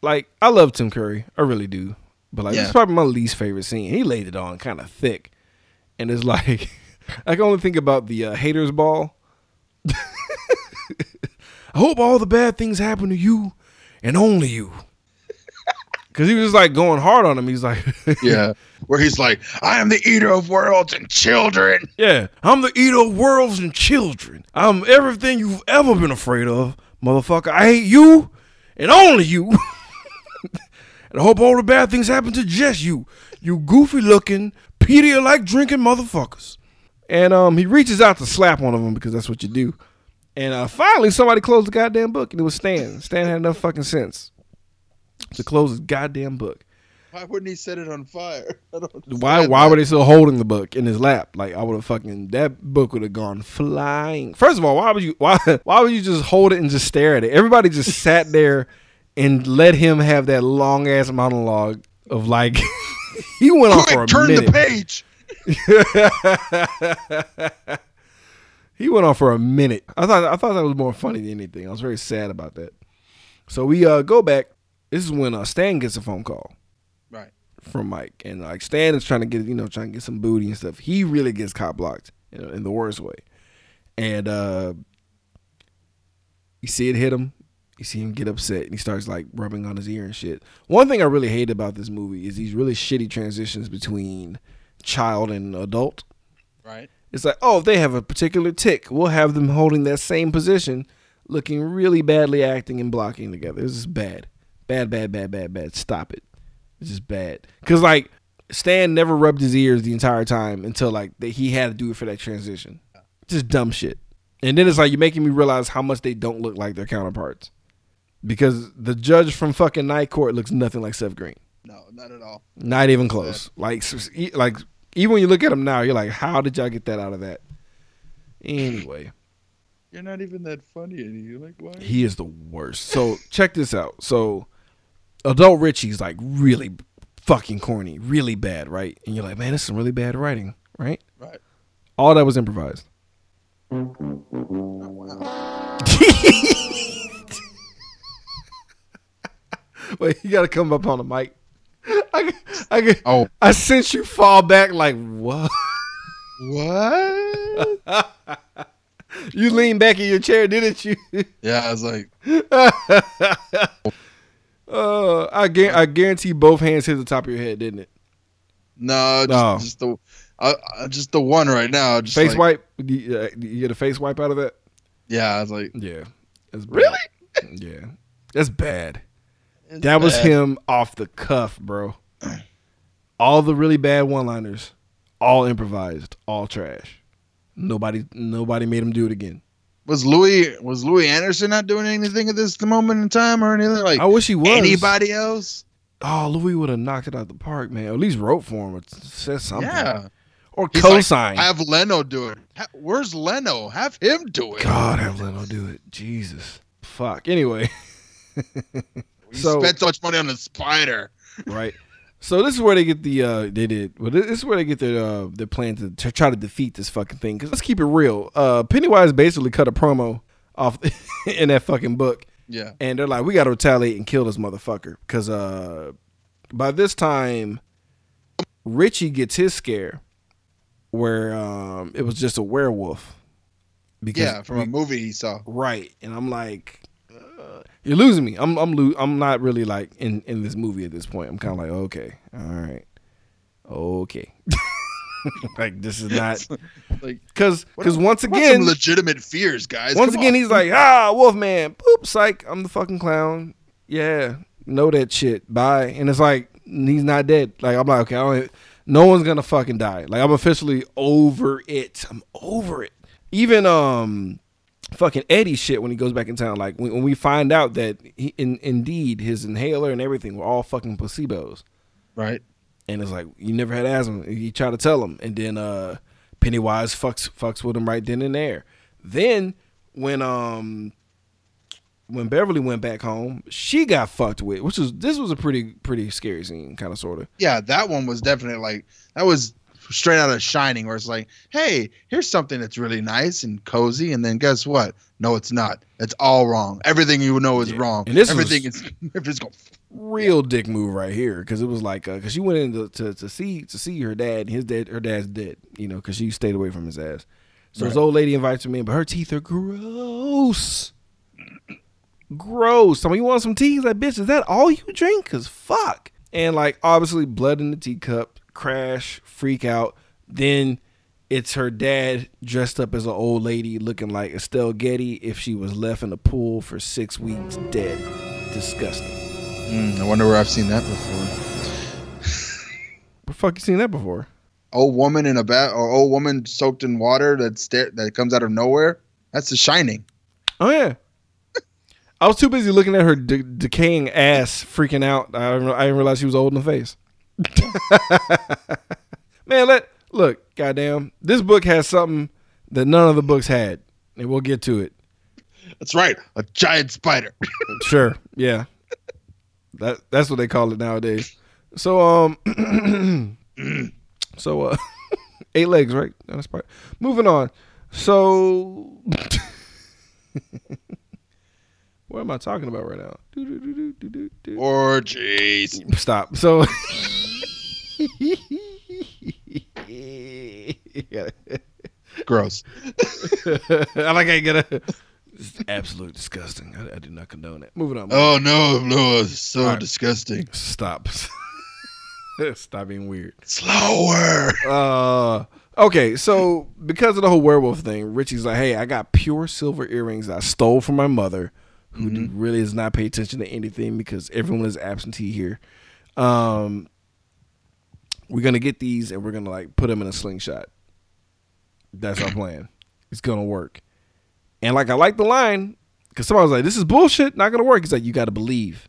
like I love Tim Curry, I really do. But like, Yeah. this is probably my least favorite scene. He laid it on kind of thick, and it's like, I can only think about the uh, haters ball. I hope all the bad things happen to you, and only you. Cause he was just like going hard on him. He's like, yeah, where he's like, "I am the eater of worlds and children." Yeah, I'm the eater of worlds and children. I'm everything you've ever been afraid of, motherfucker. I hate you and only you. and I hope all the bad things happen to just you, you goofy looking, Pedialyte drinking motherfuckers. And um, he reaches out to slap one of them because that's what you do. And uh, finally, somebody closed the goddamn book, and it was Stan. Stan had enough fucking sense to close his goddamn book. Why wouldn't he set it on fire? I don't Why why that. were they still holding the book in his lap? Like I would have fucking that book would have gone flying. First of all, why would you why why would you just hold it and just stare at it? Everybody just sat there and let him have that long ass monologue of like he went on for Quick, a turn minute. the page. He went on for a minute. I thought I thought that was more funny than anything. I was very sad about that. So we uh go back. This is when uh, Stan gets a phone call. Right. from Mike, and like Stan is trying to get you know trying to get some booty and stuff. He really gets cop blocked you know, in the worst way, and uh you see it hit him. You see him get upset, and he starts like rubbing on his ear and shit. One thing I really hate about this movie is these really shitty transitions between child and adult. Right. It's like, oh, if they have a particular tick, we'll have them holding that same position, looking really badly acting and blocking together. This is bad. Bad, bad, bad, bad, bad. Stop it. It's just bad. Cause like Stan never rubbed his ears the entire time until like that he had to do it for that transition. Just dumb shit. And then it's like you're making me realize how much they don't look like their counterparts. Because the judge from fucking Night Court looks nothing like Seth Green. No, not at all. Not even close. Like, like even when you look at them now, you're like, how did y'all get that out of that? Anyway, You're not even that funny, and you're like, why? he is the worst. So check this out. So adult Richie's like really fucking corny, really bad, right? And you're like, man, this is some really bad writing, right? Right. All that was improvised. Oh, wow. Wait, you gotta come up on the mic. I, I, Oh, I sent you fall back like what? what? You leaned back in your chair, didn't you? yeah, I was like, Uh, I guar- I guarantee both hands hit the top of your head, didn't it? no, just, No. just the, uh, uh, just the one right now. Just face like- wipe? You, uh, you get a face wipe out of that? Yeah, I was like, Yeah. That's bad. really? Yeah. That's bad. It's That was him off the cuff, bro. All the really bad one-liners, all improvised, all trash. Nobody nobody made him do it again. Was Louie was Louie Anderson not doing anything at this moment in time or anything like I wish he was. anybody else? Oh, Louie would have knocked it out the park, man. Or at least wrote for him or said something. Yeah, Or He's like, co-sign. have Leno do it. Where's Leno? Have him do it. God, have Leno do it. Jesus. Fuck. Anyway. We so- spent so much money on the spider. right? So this is where they get the uh they did well this is where they get their uh their plan to, to try to defeat this fucking thing. Because let's keep it real. Uh Pennywise basically cut a promo off in that fucking book. Yeah, and they're like we got to retaliate and kill this motherfucker. Because uh by this time Richie gets his scare where um it was just a werewolf. Because yeah, from a movie he saw. Right, and I'm like, you're losing me. I'm I'm lo- I'm not really like in in this movie at this point. I'm kind of like, okay, all right, okay. like this is not Like, because because once again legitimate fears, guys. once Come again on. he's like ah Wolfman, boop, psych, I'm the fucking clown. Yeah, know that shit. Bye. And it's like he's not dead. Like I'm like, okay, I don't. No one's gonna fucking die. Like I'm officially over it. I'm over it. Even um, fucking Eddie shit when he goes back in town. Like when, when we find out that he, in, indeed his inhaler and everything were all fucking placebos. Right. And it's like you never had asthma. He try to tell him, and then uh, Pennywise fucks fucks with him right then and there. Then when um when Beverly went back home, she got fucked with, which was this was a pretty pretty scary scene, kind of sort of. Yeah, that one was definitely like that was straight out of Shining, where it's like, hey, here's something that's really nice and cozy, and then guess what? No, it's not. It's all wrong. Everything you know is Yeah. wrong. And this everything was- is everything's going. Real dick move right here, because it was like uh, because she went in to, to to see to see her dad. His dad, her dad's dead, you know, because she stayed away from his ass. So this old lady invites him in, but her teeth are gross. Gross. Somebody, you want some tea? He's like, bitch, is that all you drink? Cause fuck. And like, obviously, blood in the teacup, crash, freak out. Then it's her dad dressed up as an old lady, looking like Estelle Getty if she was left in the pool for six weeks dead. Disgusting. Mm, I wonder where I've seen that before. Where the fuck you seen that before? Old woman in a bath, or old woman soaked in water that sta- that comes out of nowhere. That's The Shining. Oh yeah. I was too busy looking at her de- decaying ass, freaking out. I I didn't realize she was old in the face. Man, let look, goddamn. This book has something that none of the books had, and we'll get to it. That's right, a giant spider. Sure, yeah. That that's what they call it nowadays. So um, so uh, eight legs, right? That's part. Moving on. So, what am I talking about right now? Orgies. Stop. So. Gross. I like I you gotta. It's absolute disgusting. I, I do not condone that. Moving on. Oh no, no, it's so right. disgusting. Stop. Stop being weird. Slower. Uh, okay, so because of the whole werewolf thing, Richie's like, "Hey, I got pure silver earrings I stole from my mother, who d- really does not pay attention to anything because everyone is absentee here. Um, we're gonna get these and we're gonna like put them in a slingshot. That's our plan. It's gonna work. And like, I like the line because somebody was like, "This is bullshit. Not gonna work." He's like, "You got to believe."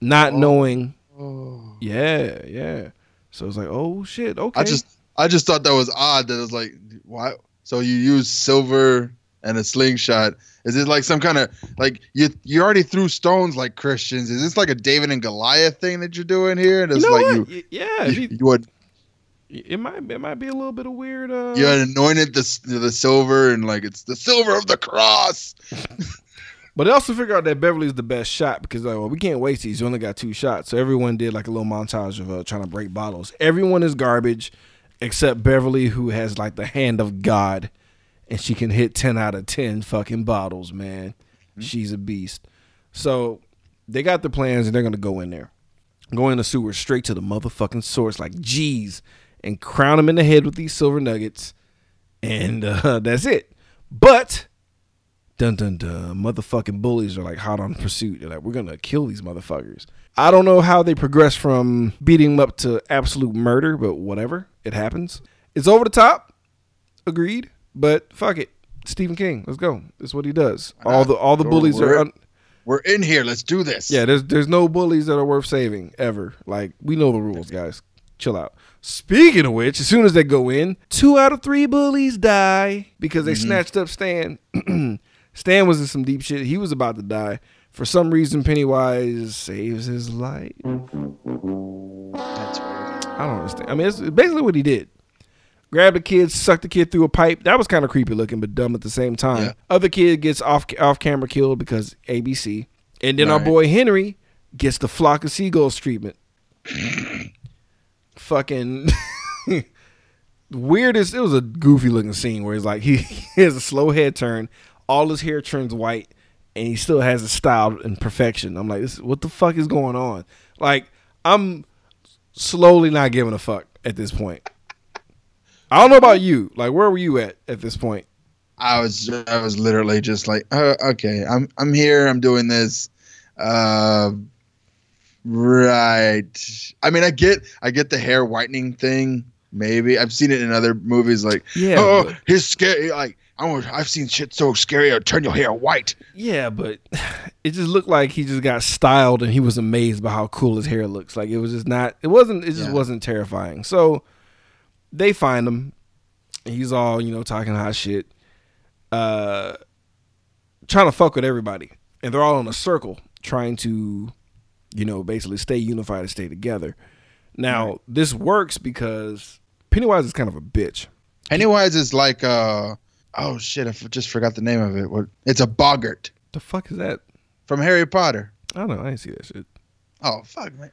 Not oh. knowing Oh. yeah, yeah. So it's like, oh shit, okay. I just I just thought that was odd that it was like why so you use silver and a slingshot. Is it like some kind of like you you already threw stones like Christians? Is this like a David and Goliath thing that you're doing here? And you it's know like what? you yeah, you, you- you, had, it might it might be a little bit of weird. Uh, you had anointed the the silver and like it's the silver of the cross. But they also figured out that Beverly's the best shot because like, well, we can't waste these. You only got two shots, so everyone did like a little montage of uh, trying to break bottles. Everyone is garbage except Beverly, who has like the hand of God, and she can hit ten out of ten fucking bottles. Man, she's a beast. So they got the plans, and they're gonna go in there, go in the sewer straight to the motherfucking source, like G's, and crown him in the head with these silver nuggets, and uh, that's it. But dun dun dun motherfucking bullies are like hot on pursuit. They're like we're gonna kill these motherfuckers. I don't know how they progress from beating them up to absolute murder but whatever it happens. It's over the top. Agreed but fuck it. Stephen king let's go. That's what he does. All the all the bullies are we're- un- We're in here. Let's do this. yeah there's there's no bullies that are worth saving ever. Like we know the rules guys. Chill out. Speaking of which as soon as they go in two out of three bullies die because they mm-hmm. snatched up stan. Stan was in some deep shit. He was about to die. For some reason pennywise saves his life. That's weird. i don't understand. I mean it's basically what he did grabbed the kid sucked the kid through a pipe that was kind of creepy looking but dumb at the same time Yeah. other kid gets off off camera killed because abc and then our Right. boy henry gets the flock of seagulls treatment fucking weirdest. It was a goofy looking scene where he's like he, he has a slow head turn, all his hair turns white, and he still has a style and perfection. I'm like, this, what the fuck is going on? Like, I'm slowly not giving a fuck at this point. I don't know about you. Like, where were you at at this point? I was I was literally just like, uh, okay, I'm I'm here. I'm doing this. Uh, right. I mean, I get, I get the hair whitening thing. Maybe I've seen it in other movies. Like, Yeah, oh, but- his scary. Like, I I've seen shit so scary. I'll turn your hair white. Yeah, but it just looked like he just got styled and he was amazed by how cool his hair looks. Like it was just not it wasn't it just Yeah. wasn't terrifying. So they find him. He's all, you know, talking hot shit. Uh trying to fuck with everybody. And they're all in a circle trying to, you know, basically stay unified and stay together. Now, this works because Pennywise is kind of a bitch. Pennywise is like, uh, oh shit, I just forgot the name of it. What? It's a boggart The fuck is that? from Harry Potter. I don't know. I didn't see that shit. Oh fuck, man.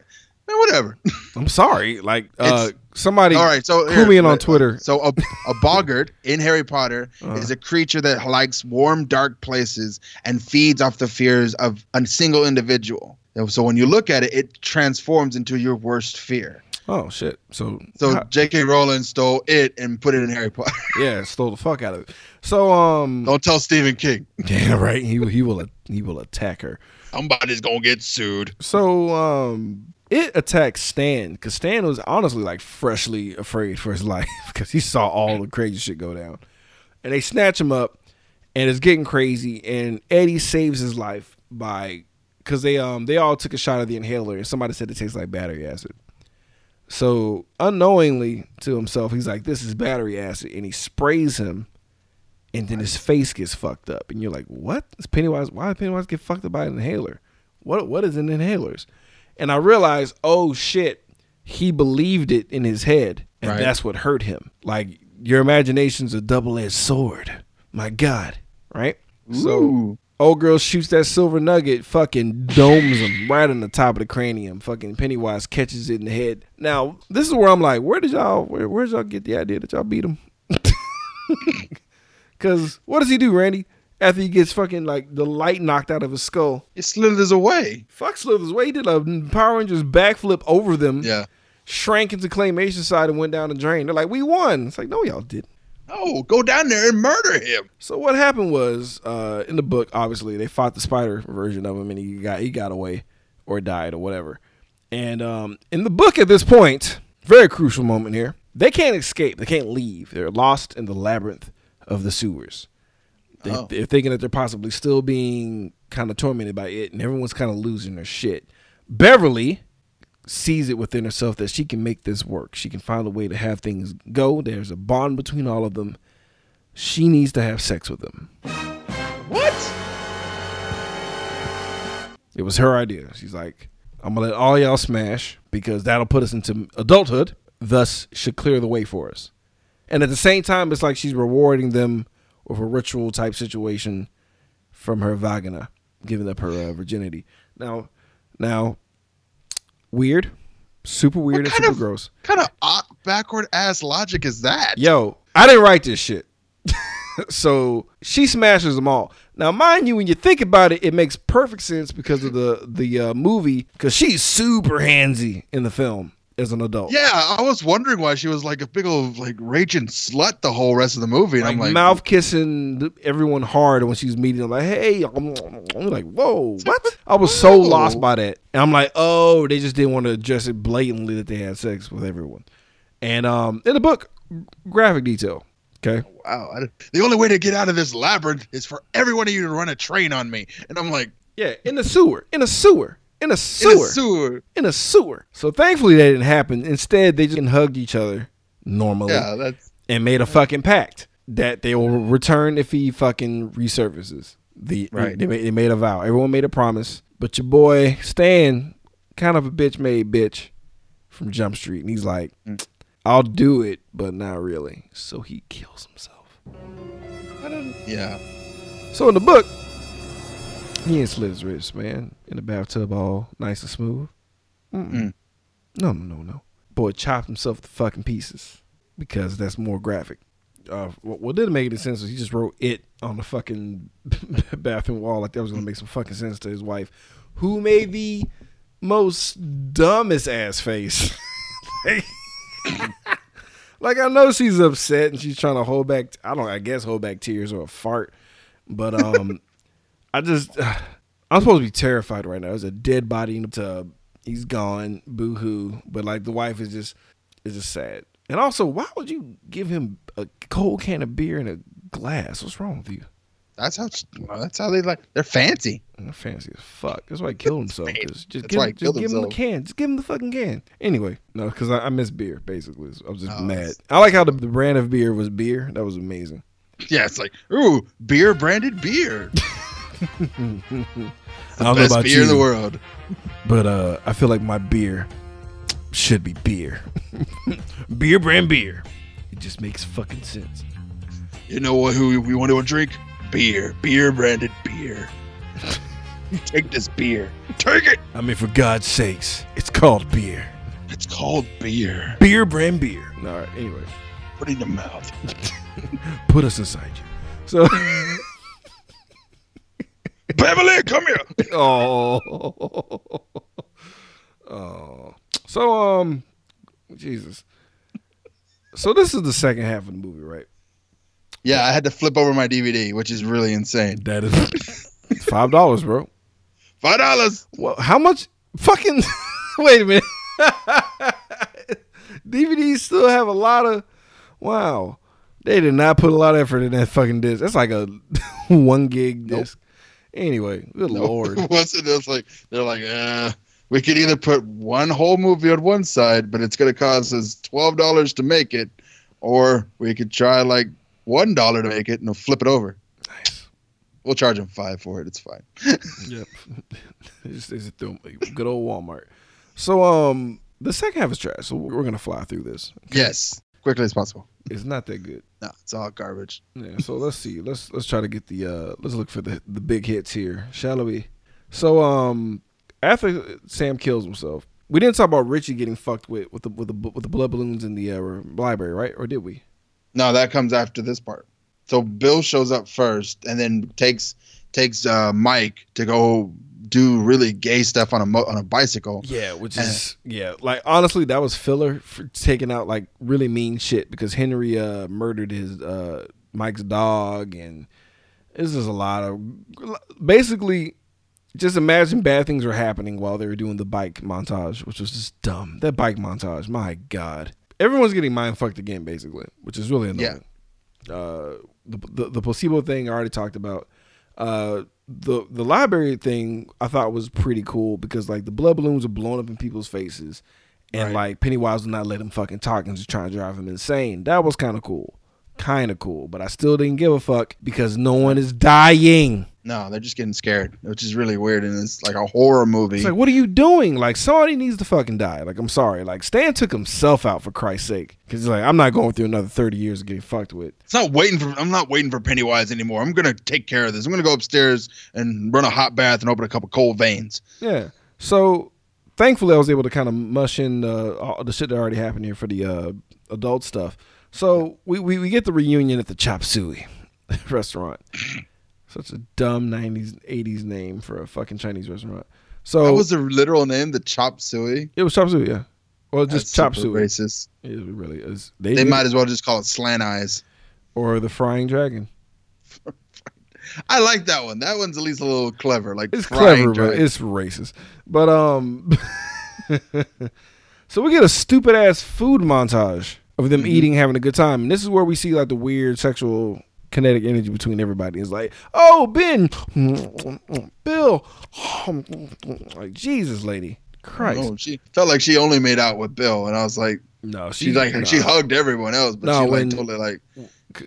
Man, whatever. I'm sorry. Like uh somebody All right, so clue me in on uh, Twitter. So a, a boggart in Harry Potter Uh. is a creature that likes warm, dark places and feeds off the fears of a single individual. And So when you look at it, it transforms into your worst fear. Oh shit! So So how- J.K. Rowling stole it and put it in Harry Potter. yeah, stole the fuck out of it. So um, Don't tell Stephen King. yeah, right. He he will he will attack her. Somebody's gonna get sued. So um, it attacks Stan because Stan was honestly like freshly afraid for his life because he saw all the crazy shit go down, and they snatch him up, and it's getting crazy. And Eddie saves his life by because they um they all took a shot of the inhaler, and somebody said it tastes like battery acid. So unknowingly to himself, he's like, "This is battery acid," and he sprays him, and then his face gets fucked up, and you're like, "What? Is Pennywise? Why did Pennywise get fucked up by an inhaler? What? What is in inhalers?" And I realized, oh shit, he believed it in his head, and Right. that's what hurt him. Like your imagination's a double-edged sword. My God, right? So old girl shoots that silver nugget, fucking domes him right on the top of the cranium. Fucking Pennywise catches it in the head. Now this is where I'm like, where did y'all, where, where did y'all get the idea that y'all beat him? Because what does he do, Randy? After he gets fucking like the light knocked out of his skull, It slithers away. fuck Slithers away. He did a Power Rangers backflip over them, Yeah. shrank into claymation side and went down the drain. They're like, we won. It's like, no, y'all didn't. No, go down there and murder him. So what happened was, uh, in the book, obviously they fought the spider version of him, and he got he got away or died or whatever. And um, in the book, at this point, very crucial moment here, they can't escape. They can't leave. They're lost in the labyrinth of the sewers. They, Oh. They're thinking that they're possibly still being kind of tormented by it, and everyone's kind of losing their shit. Beverly sees it within herself that she can make this work. She can find a way to have things go. There's a bond between all of them. She needs to have sex with them. What? It was her idea. She's like, I'm gonna let all y'all smash because that'll put us into adulthood, thus should clear the way for us. And at the same time, it's like she's rewarding them with a ritual type situation from her vagina, giving up her uh, virginity. Now, now, weird, super weird and super of- gross. kind of odd, backward ass logic is that? Yo, I didn't write this shit. so she smashes them all. Now, mind you, when you think about it, it makes perfect sense because of the the uh, movie. Because she's super handsy in the film as an adult. Yeah, I was wondering why she was like a big old like raging slut the whole rest of the movie, and Like, I'm like, mouth kissing everyone hard when she's meeting them. Like, hey, I'm I'm like, whoa, what? I was so lost by that. And I'm like, oh, they just didn't want to address it blatantly that they had sex with everyone. And um, in the book, graphic detail. Okay. wow. I, the only way to get out of this labyrinth is for every one of you to run a train on me, and I'm like, Yeah, in the sewer, in a sewer, in a sewer. in a sewer. in a sewer. So thankfully that didn't happen. Instead, they just hugged each other normally Yeah, that's and made a fucking pact that they will return if he fucking resurfaces. The Right. they, made, they made a vow. Everyone made a promise, but your boy Stan, kind of a bitch made bitch from Jump Street, and he's like, Mm. "I'll do it, but not really." So he kills himself. I don't. Yeah. So in the book, he ain't slit his wrist, man, in the bathtub, all nice and smooth. Mm-mm. Mm. No, no, no, no. Boy chopped himself to fucking pieces because that's more graphic. Uh, what, what didn't make any sense was he just wrote it on the fucking bathroom wall like that was gonna make some fucking sense to his wife, who made the most dumbest ass face. like, like, I know she's upset and she's trying to hold back. I don't. I guess hold back tears or a fart, but um, I just I'm supposed to be terrified right now. There's a dead body in the tub. He's gone. Boo hoo. But like the wife is just is just sad. And also, why would you give him a cold can of beer in a glass? What's wrong with you? That's how. That's how they like. They're fancy. They're fancy as fuck. That's why he killed himself. Just That's give, him, just give him the can. Just give him the fucking can. Anyway, no, because I, I miss beer. Basically, I was just Oh, mad. I like how the, the brand of beer was beer. That was amazing. Yeah, it's like ooh, beer branded beer. I don't know about beer you, in the world. but uh, I feel like my beer should be beer. beer brand beer. It just makes fucking sense. You know what? Who we want to drink? Beer. Beer branded beer. Take this beer. Take it. I mean, for God's sakes, it's called beer. It's called beer. Beer brand beer. All right. Anyway, Put it in the mouth. put us inside you. So. Beverly, come here. oh. oh. So um Jesus. So this is the second half of the movie, right? Yeah, I had to flip over my DVD, which is really insane. That is five dollars, bro. Five dollars. Well, how much fucking wait a minute. DVDs still have a lot of wow. They did not put a lot of effort in that fucking disc. That's like a one gig Nope. Anyway, good lord. Once it is like they're like, uh, we could either put one whole movie on one side, but it's gonna cost us twelve dollars to make it, or we could try like one dollar to make it and we'll flip it over. Nice. We'll charge them five for it. It's fine. Yep. it's, it's good old Walmart. So um the second half is trash. So we're gonna fly through this. Yes, quickly as possible. It's not that good. No, it's all garbage. Yeah. So let's see. Let's let's try to get the uh let's look for the the big hits here, shall we? So um after Sam kills himself, we didn't talk about Richie getting fucked with with the with the with the blood balloons in the uh, library, right? Or did we? No, that comes after this part. So Bill shows up first, and then takes takes uh, Mike to go do really gay stuff on a mo- on a bicycle. Yeah, which Uh, is yeah, like honestly, that was filler for taking out like really mean shit because Henry uh murdered his uh Mike's dog and this is a lot of basically just imagine bad things were happening while they were doing the bike montage, which was just dumb. That bike montage, my god. Everyone's getting mind fucked again, basically, which is really annoying. Uh, the, the the placebo thing I already talked about. Uh, the the library thing I thought was pretty cool because like the blood balloons are blowing up in people's faces, and Right. like Pennywise will not let him fucking talk and just trying to drive him insane. That was kind of cool, kind of cool. But I still didn't give a fuck because no one is dying. No, they're just getting scared, which is really weird, and it's like a horror movie. It's like, what are you doing? Like, somebody needs to fucking die. Like, I'm sorry. Like, Stan took himself out for Christ's sake. Because he's like, I'm not going through another 30 years of getting fucked with. It's not waiting for. I'm not waiting for Pennywise anymore. I'm gonna take care of this. I'm gonna go upstairs and run a hot bath and open a couple cold veins. Yeah. So, thankfully, I was able to kind of mush in uh, all the shit that already happened here for the uh, adult stuff. So, we, we, we get the reunion at the Chop Suey restaurant. Such a dumb 90s, 80s name for a fucking Chinese restaurant. So, That was the literal name, the Chop Suey. it was Chop Suey, yeah. Well, That's just Chop super Suey. Racist. It really is. They did- might as well just call it Slant Eyes. Or the Frying Dragon. I like that one. That one's at least a little clever. Like It's clever, but it's racist. But um, so we get a stupid ass food montage of them Mhm. eating, having a good time, and this is where we see like the weird sexual kinetic energy between everybody. It's like, oh Ben, Bill, like Jesus, lady, Christ. Oh, she felt like she only made out with Bill, and I was like, No, she like she hugged everyone else, but No, she like when- totally like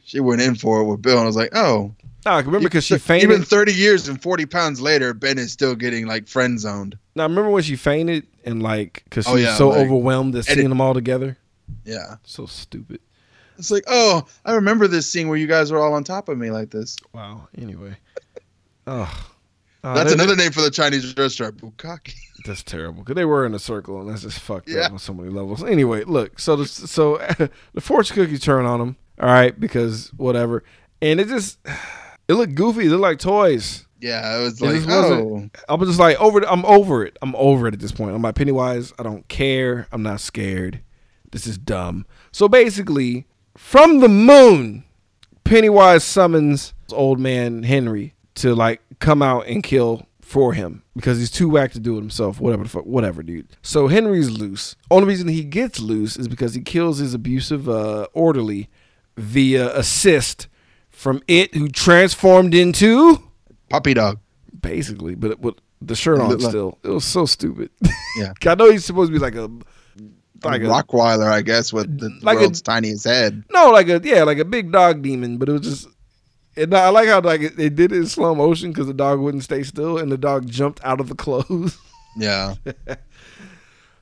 she went in for it with Bill, and I was like, oh, Nah, remember because she fainted. Even 30 years and 40 pounds later, Ben is still getting like friend zoned. Now remember when she fainted and like because oh, she Oh, was so like- overwhelmed at seeing it- them all together. Yeah, So stupid. It's like, oh, I remember this scene where you guys were all on top of me like this. Wow. Anyway. Oh. That's another name for the Chinese restaurant, Bukaki. That's terrible because they were in a circle and that's just fucked Yeah. up on so many levels. Anyway, look, so the, so the fortune cookie turn on them, all right, because whatever, and it just it looked goofy. It looked like toys. Yeah, it was like, oh, I was just like over. it- I'm over it. I'm over it at this point. I'm like Pennywise. I don't care. I'm not scared. This is dumb. So basically, from the moon, Pennywise summons old man Henry to like come out and kill for him because he's too whack to do it himself. Whatever the fuck, whatever, dude. So Henry's loose. Only reason he gets loose is because he kills his abusive uh, orderly via assist from it, who transformed into Puppy dog. basically, but with the shirt on Look like- still. It was so stupid. Yeah. I know he's supposed to be like a like a Rottweiler, I guess, with the Like a- world's tiniest head. No, like a yeah, like a big dog demon, but it was just. And I like how like it- they did it in slow motion because the dog wouldn't stay still, and the dog jumped out of the clothes. Yeah.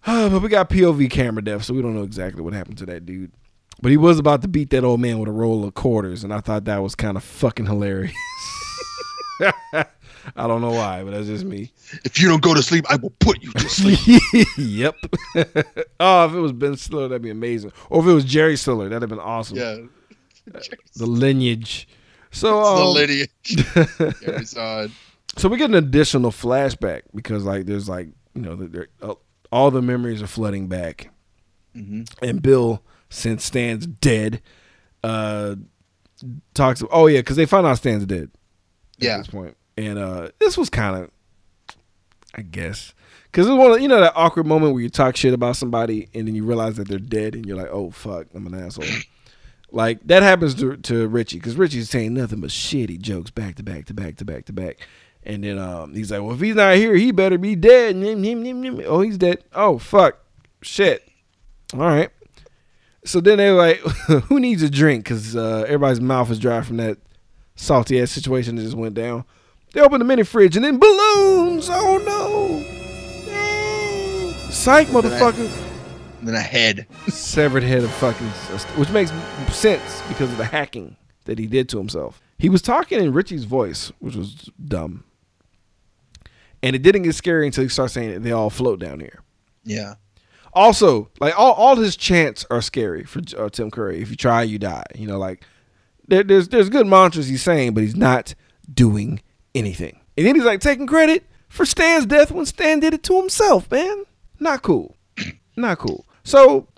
Ah, but we got POV camera depth, so we don't know exactly what happened to that dude. But he was about to beat that old man with a roll of quarters, and I thought that was kind of fucking hilarious. I don't know why, but that's just me. If you don't go to sleep, I will put you to sleep. yep. oh, if it was Ben Stiller, that'd be amazing. Or if it was Jerry Stiller, that'd have been awesome. yeah. The lineage. So It's the um, lineage. So we get an additional flashback because like there's like you know uh, all the memories are flooding back, Mhm. and Bill since Stan's dead, uh, talks. Oh yeah, because they find out Stan's dead. At Yeah. this point, and uh, this was kind of, I guess, because it's one of you know that awkward moment where you talk shit about somebody and then you realize that they're dead and you're like, oh fuck, I'm an asshole. Like that happens to to Richie because Richie's saying nothing but shitty jokes back to back to back to back to back, and then um he's like, well if he's not here, he better be dead. Oh he's dead. Oh fuck, shit. All right. So then they're like, who needs a drink? Because uh, everybody's mouth is dry from that salty ass situation that just went down. They open the mini fridge and then balloons. Oh no. Psych, motherfucker And then a head. severed head of fucking, which makes sense because of the hacking that he did to himself. He was talking in Richie's voice, which was dumb, and it didn't get scary until he started saying it. They all float down here. Yeah. Also, like all, all his chants are scary for uh, Tim Curry. If you try, you die. You know, like there, there's there's good mantras he's saying, but he's not doing anything. And then he's like taking credit for Stan's death when Stan did it to himself. Man, not cool, not cool. So,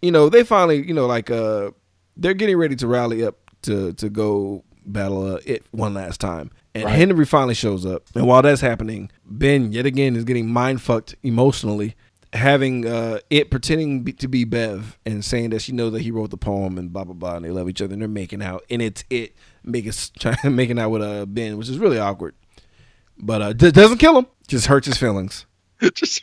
you know, they finally, you know, like uh, they're getting ready to rally up to to go battle uh, it one last time. And Right. Henry finally shows up, and while that's happening, Ben yet again is getting mind fucked emotionally having uh, it pretending be, to be Bev and saying that she knows that he wrote the poem and blah blah blah and they love each other and they're making out and it's it making trying making out with uh, Ben, which is really awkward. But uh, d- doesn't kill him, just hurts his feelings. Just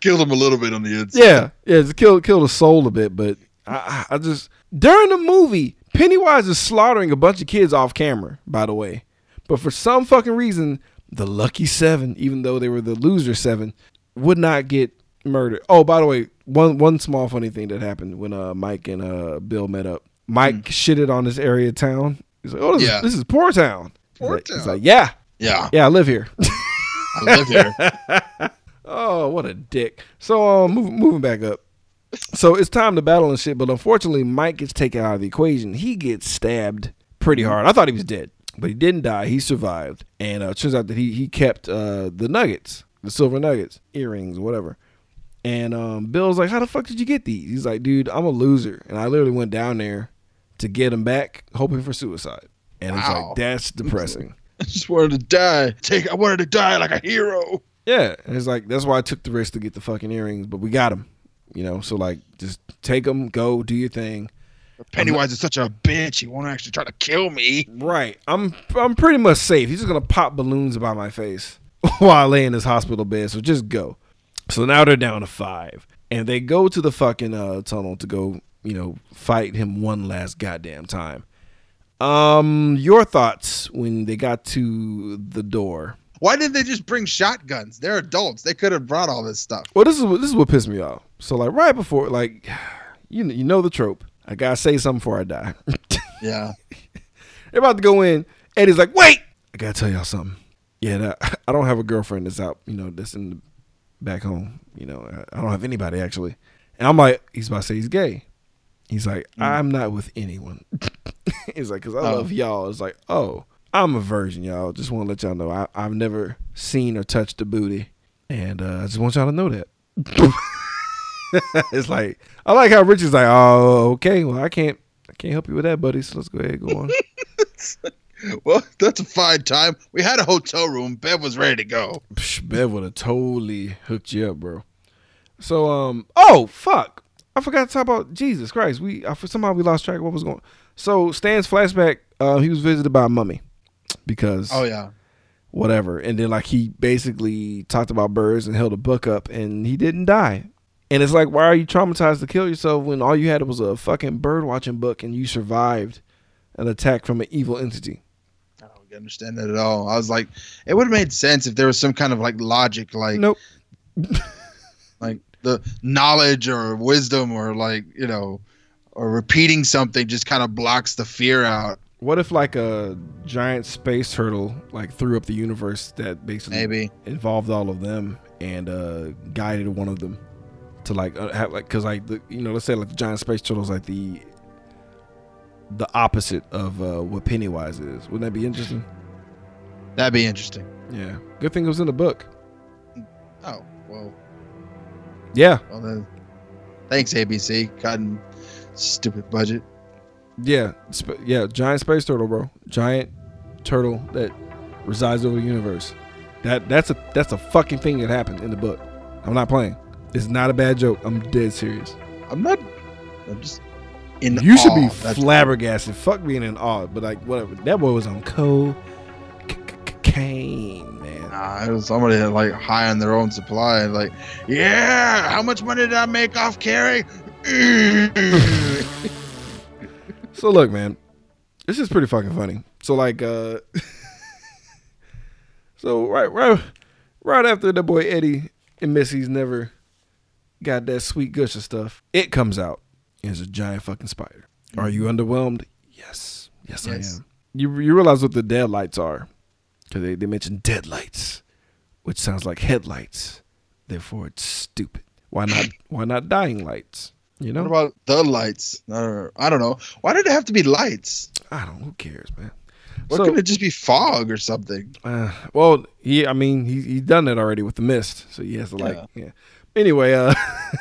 killed him a little bit on the inside. Yeah, yeah, it's kill kill the soul a bit, but I, I just during the movie, Pennywise is slaughtering a bunch of kids off camera. By the way, but for some fucking reason, the lucky seven, even though they were the loser seven, would not get murdered. Oh, by the way, one one small funny thing that happened when uh Mike and uh Bill met up. Mike shitted on this area of town. He's like, "Oh, this, Yeah. is, this is poor town." He's Poor like, he's like, "Yeah, Yeah. yeah, I live here." I live here. Oh, what a dick. So um move, moving back up. So it's time to battle and shit, but unfortunately Mike gets taken out of the equation. He gets stabbed pretty hard. I thought he was dead, but he didn't die. He survived. And uh, it turns out that he he kept uh, the nuggets, the silver nuggets, earrings, whatever. And um, Bill's like, "How the fuck did you get these?" He's like, "Dude, I'm a loser, and I literally went down there to get them back, hoping for suicide." And it's like that's depressing. I just wanted to die. Take. I wanted to die like a hero. Yeah, and it's like that's why I took the risk to get the fucking earrings, but we got them. You know, so like just take them, go do your thing. Pennywise is such a bitch. He won't actually try to kill me. Right. I'm I'm pretty much safe. He's just gonna pop balloons about my face while I lay in this hospital bed. So just go. So now they're down to five, and they go to the fucking uh, tunnel to go, you know, fight him one last goddamn time. Um, your thoughts when they got to the door? Why didn't they just bring shotguns? They're adults. They could have brought all this stuff. Well, this is what this is what pissed me off. So like right before, like you know, you know the trope. I gotta say something before I die. Yeah. They're about to go in. Eddie's like, wait, I gotta tell y'all something. Yeah, that, I don't have a girlfriend that's out, you know, that's in the back home. You know, I, I don't have anybody actually. And I'm like, he's about to say he's gay. He's like, I'm not with anyone. he's like, cause I Oh. love y'all. It's like, oh, I'm a virgin, y'all. Just want to let y'all know I, I've never seen or touched a booty, and uh, I just want y'all to know that. it's like I like how Richard's like, oh, okay, well, I can't, I can't help you with that, buddy. So let's go ahead, and go on. Well, that's a fine time. We had a hotel room. Bev was ready to go. Psh, Bev would have totally hooked you up, bro. So, um, oh fuck, I forgot to talk about Jesus Christ. We I, for somehow we lost track of what was going. So Stan's flashback, uh, he was visited by a mummy because Oh yeah. whatever, and then like he basically talked about birds and held a book up, and he didn't die. And it's like, why are you traumatized to kill yourself when all you had was a fucking bird watching book and you survived an attack from an evil entity? I don't understand that at all. I was like, it would have made sense if there was some kind of like logic, like Nope. like the knowledge or wisdom or like you know, or repeating something just kind of blocks the fear out. What if like a giant space turtle like threw up the universe that basically Maybe. involved all of them and uh guided one of them to like uh, have like because like the you know let's say like the giant space turtle is like the the opposite of uh what Pennywise is. Wouldn't that be interesting? That'd be interesting. Yeah. Good thing it was in the book. Oh well. Yeah. Well then, thanks ABC. Cutting stupid budget. Yeah. Sp- yeah. Giant space turtle, bro. Giant turtle that resides over the universe. That that's a that's a fucking thing that happened in the book. I'm not playing. It's not a bad joke. I'm dead serious. I'm not. I'm just in. You should be. Flabbergasted. Fuck being in awe, but like whatever. That boy was on cocaine, man. Nah, it was somebody that like high on their own supply. Like, yeah, how much money did I make off Carrie? So look, man, this is pretty fucking funny. So like, uh, so right, right, right after the boy Eddie and Missy's never got that sweet gush of stuff, it comes out. It's a giant fucking spider. Are you underwhelmed? Yes, yes, Yes. I am. You you realize what the deadlights are? Because they they mention deadlights, which sounds like headlights. Therefore, it's stupid. Why not? why not dying lights? You know? what about the lights? Uh, I don't know. Why did it have to be lights? I don't. Who cares, man? What So- couldn't it just be fog or something? Uh, well, he, I mean, he he's done that already with the mist, so he has to like, Yeah. yeah. Anyway, uh,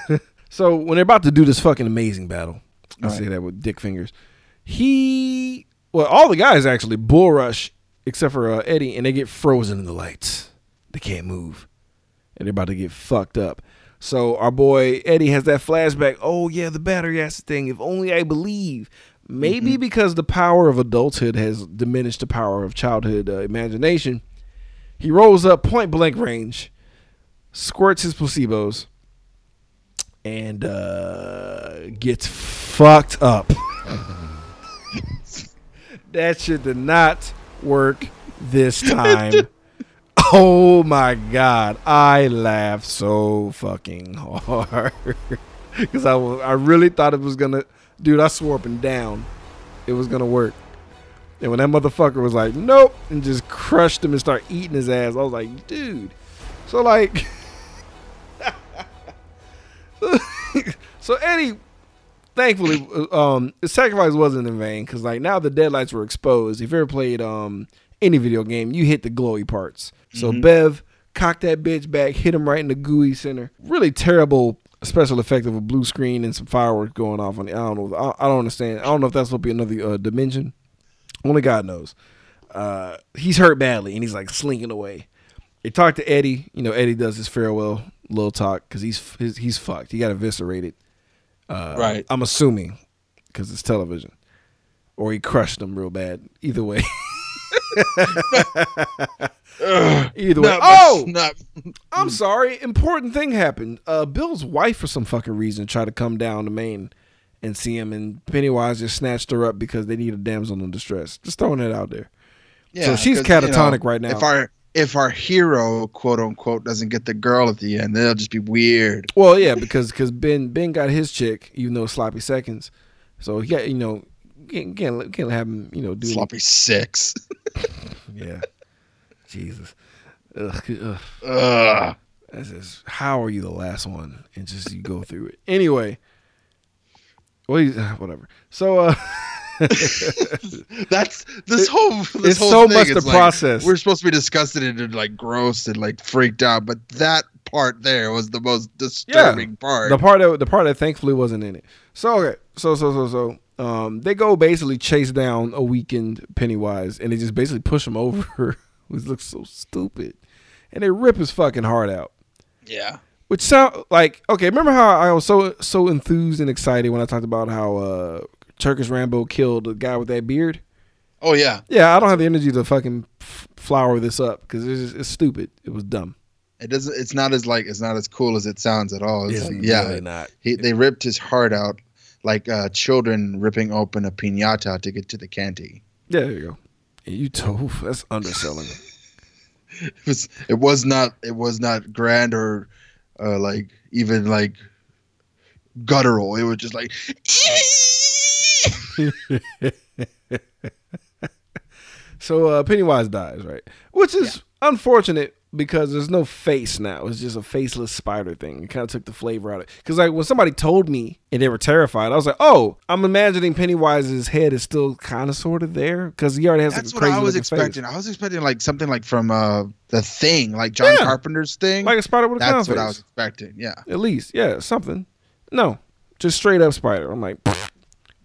so when they're about to do this fucking amazing battle, I Right. say that with dick fingers. He, well, all the guys actually bull rush except for uh, Eddie, and they get frozen in the lights. They can't move, and they're about to get fucked up. So our boy Eddie has that flashback. Oh yeah, the battery acid thing. If only I believe. Maybe because the power of adulthood has diminished the power of childhood uh, imagination. He rolls up point blank range, squirts his placebos, and uh, gets fucked up. that shit did not work this time. oh my god, I laughed so fucking hard because I I really thought it was gonna, dude. I swore up and down it was gonna work. And when that motherfucker was like, nope, and just crushed him and started eating his ass, I was like, dude. So like, so Eddie, thankfully, um, his sacrifice wasn't in vain because like now the deadlights were exposed. If you ever played um any video game, you hit the glowy parts. So Bev cocked that bitch back, hit him right in the gooey center. Really terrible special effect of a blue screen and some fireworks going off on the. I don't know. I, I don't understand. I don't know if that's supposed to be another uh, dimension. Only God knows. Uh, he's hurt badly and he's like slinking away. They talk to Eddie. You know, Eddie does his farewell little talk because he's he's, he's fucked. He got eviscerated. Uh, Right. I'm assuming because it's television, or he crushed them real bad. Either way. Either way. Oh, not, I'm sorry. Important thing happened. Uh, Bill's wife, for some fucking reason, tried to come down to Maine and see him, and Pennywise just snatched her up because they need a damsel in distress. Just throwing it out there. yeah, she's 'cause, you catatonic right now. If our if our hero quote unquote doesn't get the girl at the end, then it'll just be weird. Well, yeah, because because Ben Ben got his chick, even though sloppy seconds. So yeah, you know, can't can't, can't have him, you know, do Sloppy six. Yeah, Jesus. Ugh, ugh. Ugh. That's just, how are you the last one? And just you go through it. Anyway. Well, whatever. So, uh, That's this whole this it's whole so thing much the like, process. We're supposed to be disgusted and like gross and like freaked out, but that part there was the most disturbing part. the part that the part that thankfully wasn't in it. So okay, so so so so Um, they go basically chase down a weakened Pennywise, and they just basically push him over, which looks so stupid, and they rip his fucking heart out. Yeah. Which sound like okay. Remember how I was so so enthused and excited when I talked about how uh, Turkish Rambo killed the guy with that beard? Oh yeah. Yeah, I don't have the energy to fucking f- flower this up because it's, it's stupid. It was dumb. It doesn't. It's not as like. It's not as cool as it sounds at all. It's, It's yeah. really not. He, they ripped his heart out like uh, children ripping open a pinata to get to the candy. Yeah, there you go. And you told that's underselling. It was. It was not. It was not grand or uh, like even like guttural. It was just like. So uh, Pennywise dies, right? Which is unfortunate because there's no face now. It's just a faceless spider thing. It kind of took the flavor out of it. Because like when somebody told me and they were terrified, I was like, oh, I'm imagining Pennywise's head is still kind of sort of there because he already has That's like what I was looking face. expecting. I was expecting like something like from uh, the Thing, like John Yeah. Carpenter's Thing. like a spider with a clown That's what face. I was expecting. Yeah. At least, yeah, something. No, just straight up spider. I'm like,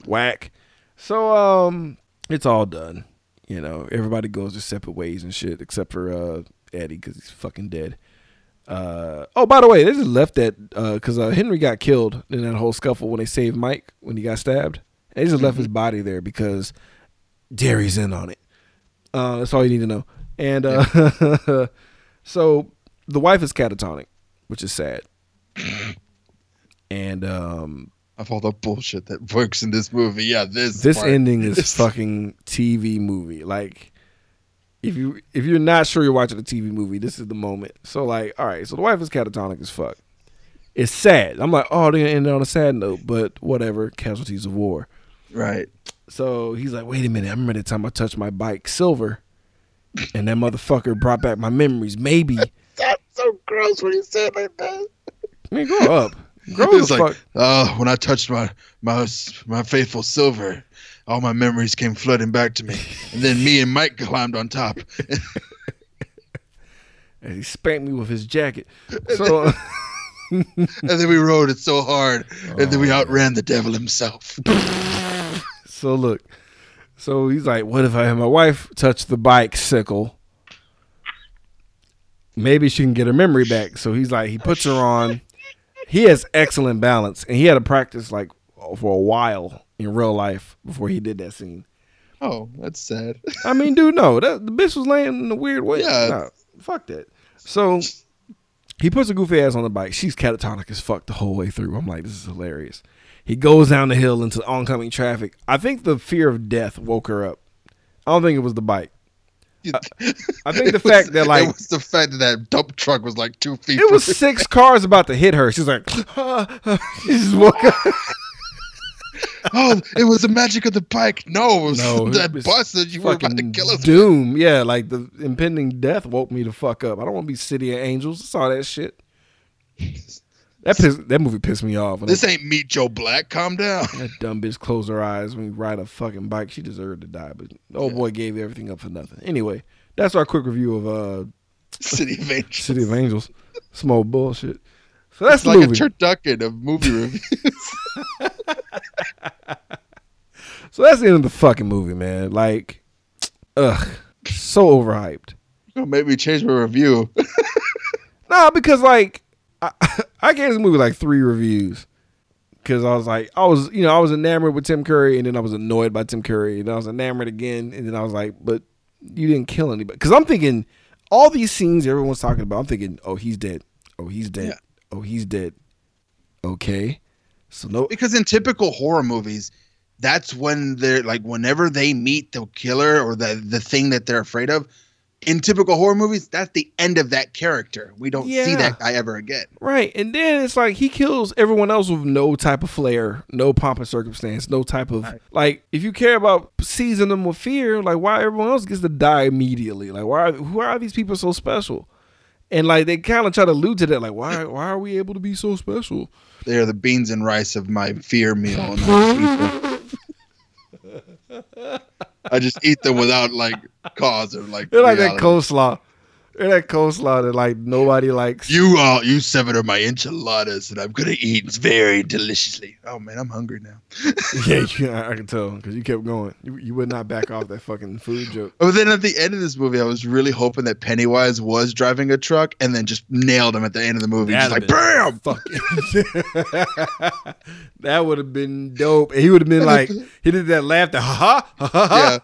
whack. So um, it's all done. You know, everybody goes their separate ways and shit, except for uh Eddie because he's fucking dead. Uh oh, by the way, they just left that uh because uh, Henry got killed in that whole scuffle when they saved Mike when he got stabbed. They just left his body there because Derry's in on it. Uh, that's all you need to know. And uh, so the wife is catatonic, which is sad. and um, Of all the bullshit that works in this movie, yeah, this this part- ending is this- fucking TV movie. Like, if you if you're not sure you're watching a TV movie, this is the moment. So like, all right, so the wife is catatonic as fuck. It's sad. I'm like, oh, they're gonna end it on a sad note, but whatever. Casualties of war. right. So he's like, wait a minute. I remember the time I touched my bike, silver, and that motherfucker brought back my memories. Maybe. That's so gross when you say it like that. I mean, grow up. Grow It's like, oh, when I touched my my my faithful silver, all my memories came flooding back to me, and then me and Mike climbed on top. And he spanked me with his jacket. So. and then we rode it so hard, and then we Oh, outran the devil himself. So look, so he's like, "What if I had my wife touch the bicycle? Maybe she can get her memory back." So he's like, he puts her on. He has excellent balance, and he had to practice like for a while in real life before he did that scene. Oh, that's sad. I mean, dude, no, that the bitch was laying in a weird way. Yeah. Nah, fuck that. So he puts a goofy ass on the bike. She's catatonic as fuck the whole way through. I'm like, this is hilarious. He goes down the hill into oncoming traffic. I think the fear of death woke her up. I don't think it was the bike. I think the was- fact that, like- it was the fact that that dump truck was like two feet. It was from- six cars about to hit her. She's like, she just woke up. oh, it was the magic of the bike. No, it was No, that it was bus that you were about to kill us. with. doom. Yeah, like the impending death woke me to fuck up. I don't want to be City of Angels. I saw that shit. That piss, that movie pissed me off. This ain't Meet Joe Black. Calm down. that dumb bitch closed her eyes when we ride a fucking bike. She deserved to die, but the old boy gave everything up for nothing. Anyway, that's our quick review of uh City of Angels. City of Angels. Small bullshit. So that's like movie. a turducken of movie reviews. so that's the end of the fucking movie, man. Like, ugh, so overhyped. Make me change my review. Nah, because like I, I gave this movie like three reviews. Because I was like I was you know I was enamored with Tim Curry and then I was annoyed by Tim Curry and I was enamored again and then I was like but you didn't kill anybody. Because I'm thinking all these scenes everyone's talking about I'm thinking oh he's dead. Oh he's dead. Yeah. oh he's dead. Okay. So no because in typical horror movies, that's when they're like whenever they meet the killer or the the thing that they're afraid of. In typical horror movies, that's the end of that character. We don't see that guy ever again. Right. And then it's like he kills everyone else with no type of flair, no pomp and circumstance, no type of Right. like if you care about seizing them with fear, like why everyone else gets to die immediately? Like why who are these people so special? And like they kind of try to allude to that, like why why are we able to be so special? They're the beans and rice of my fear meal. I, just eat them. I just eat them without like cause or like. They're like that reality. coleslaw. That coleslaw that like nobody likes. You all, you seven are my enchiladas that I'm gonna eat very deliciously. Oh man, I'm hungry now. yeah, yeah, I can tell because you kept going. You, you would not back off that fucking food joke. But then at the end of this movie, I was really hoping that Pennywise was driving a truck and then just nailed him at the end of the movie. Just like bam! Fucking. that would have been dope. And he would have been like, he did that laughter, ha ha ha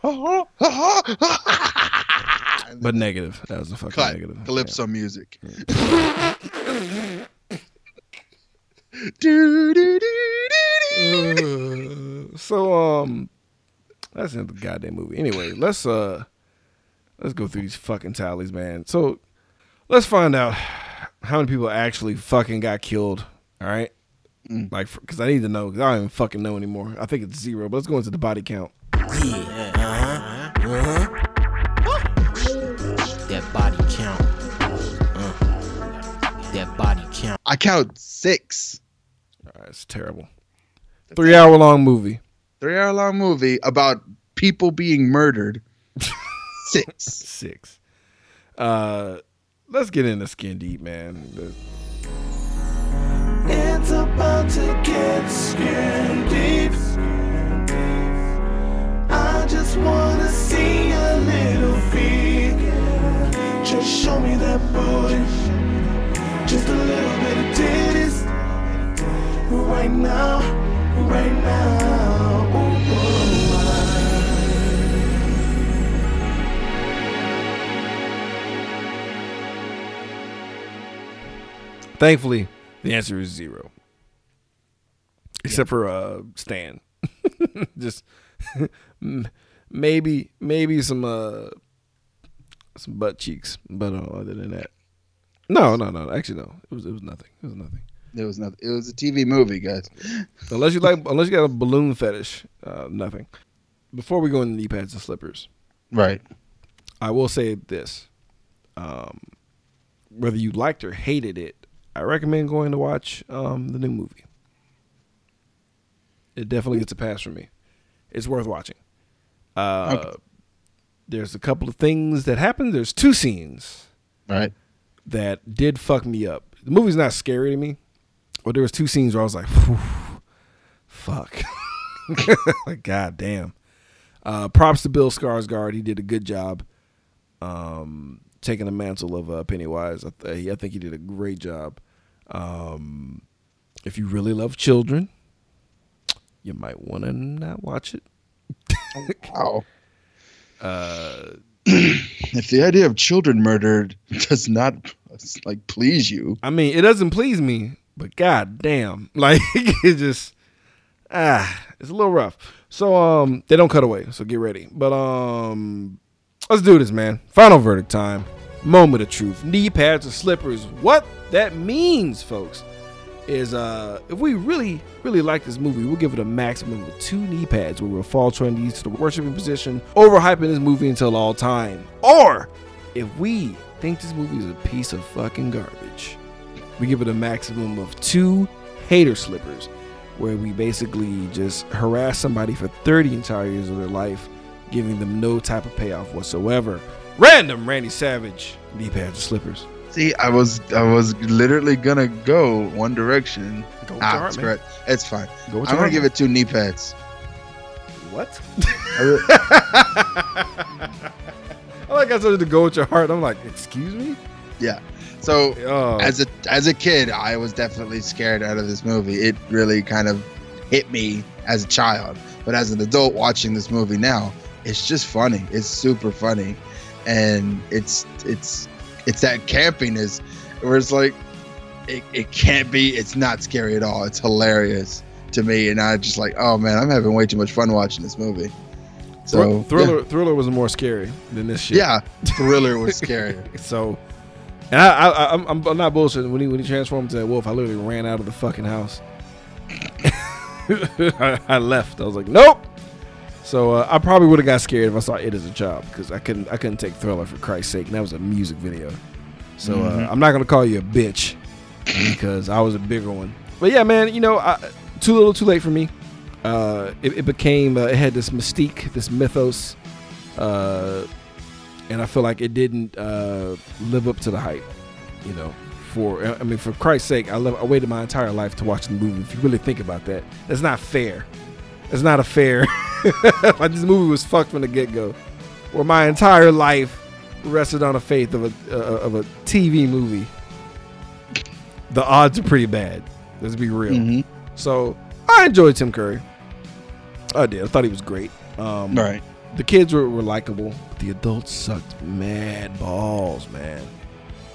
ha. Yeah. But negative. That was a fucking Cut. negative. Calypso music. Do, do, do, do, do. Uh, so um, that's in the goddamn movie. Anyway, let's uh, let's go through these fucking tallies, man. So let's find out how many people actually fucking got killed. All right, Mm. like because I need to know because I don't even fucking know anymore. I think it's zero, but let's go into the body count. Yeah, uh-huh, uh-huh. I count six. All right, it's terrible. Three hour long movie. Three hour long movie about people being murdered. six. Six. Uh, let's get into skin deep, man. The- It's about to get skin deep. I just wanna see a little peek. Just show me that booty. Just a little bit of titties. Right now, right now. Ooh, ooh, Thankfully, the answer is zero. Except for uh Stan. Just maybe maybe some uh some butt cheeks, but uh, other than that. No, no, no. Actually no. It was it was nothing. It was nothing. It was nothing. It was a TV movie, guys. Unless you like unless you got a balloon fetish, uh nothing. Before we go into knee pads and slippers, Right. I will say this. Um whether you liked or hated it, I recommend going to watch um the new movie. It definitely gets a pass from me. It's worth watching. Uh Okay. there's a couple of things that happen. There's two scenes Right. That did fuck me up. The movie's not scary to me, but there was two scenes where I was like, "Fuck, like god damn." Uh, props to Bill Skarsgård. He did a good job um, taking the mantle of uh, Pennywise. I, th- I think he did a great job. Um, if you really love children, you might want to not watch it. Wow. Uh, if the idea of children murdered does not like please you, I mean, it doesn't please me, but god damn, like it just ah, it's a little rough. So um, they don't cut away, so get ready. But um, let's do this, man. Final verdict time. Moment of truth. Knee pads or slippers. What that means, folks, is uh, if we really, really like this movie, we'll give it a maximum of two knee pads where we'll fall toward these to the worshiping position, overhyping this movie until all time. Or if we think this movie is a piece of fucking garbage, we give it a maximum of two hater slippers, where we basically just harass somebody for 30 entire years of their life, giving them no type of payoff whatsoever. Random Randy Savage, knee pads or slippers. See, I was I was literally gonna go one direction. Go with your Ah, heart, it's correct. It's fine. Go I'm gonna give it two knee pads. What? I like I you to go with your heart. I'm like, excuse me? yeah. So Oh, as a as a kid, I was definitely scared out of this movie. It really kind of hit me as a child, but as an adult watching this movie now, it's just funny. It's super funny, and it's it's it's that campiness where it's like it, it can't be. It's not scary at all. It's hilarious to me, and I just like, oh man, I'm having way too much fun watching this movie. So Thriller Thriller was more scary than this shit. yeah, yeah Thriller was scarier. So, and I, I, I I'm, I'm not bullshitting. When he when he transformed into a wolf, I literally ran out of the fucking house. I, I left. I was like, nope. So uh, I probably would have got scared if I saw it as a child because I couldn't I couldn't take Thriller for Christ's sake. And that was a music video. So uh, I'm not gonna call you a bitch because I was a bigger one. But yeah, man, you know, I, too little, too late for me. Uh, it, it became uh, it had this mystique, this mythos. Uh, and I feel like it didn't uh, live up to the hype. You know, for I mean, for Christ's sake, I, love, I waited my entire life to watch the movie. If you really think about that, that's not fair. It's not a fair. like this movie was fucked from the get go, where my entire life rested on the faith of a uh, of a TV movie. The odds are pretty bad. Let's be real. Mhm. So I enjoyed Tim Curry. I did. I thought he was great. Um, Right. The kids were, were likable. The adults sucked mad balls, man.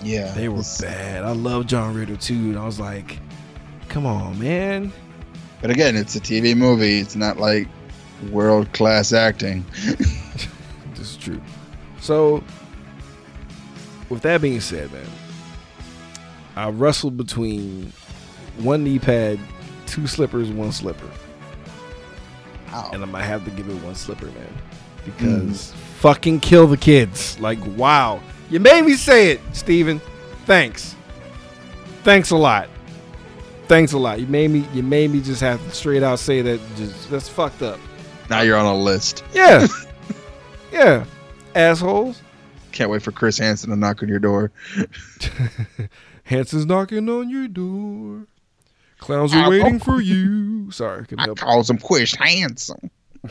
Yeah. They were bad. I love John Ritter too, and I was like, "Come on, man." But again, it's a TV movie. It's not like world class acting. This is true. So, with that being said, man, I wrestled between one knee pad, two slippers, one slipper, Wow. and I might have to give it one slipper, man, mm-hmm. because fucking kill the kids. Like, wow, you made me say it, Steven. Thanks. Thanks a lot. Thanks a lot. You made me. You made me just have to straight out say that. Just that's fucked up. Now you're on a list. Yeah. yeah. Assholes. Can't wait for Chris Hansen to knock on your door. Hansen's knocking on your door. Clowns are Ow. waiting for you. Sorry, I help. calls him Chris Hansen.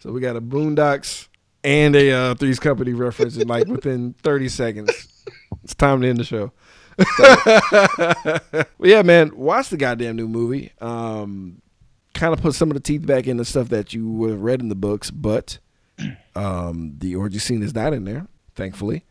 So we got a Boondocks and a uh, Three's Company reference in like within 30 seconds. It's time to end the show. but yeah, man, watch the goddamn new movie. Um, kind of put some of the teeth back into stuff that you would have read in the books, but um, the orgy scene is not in there, thankfully.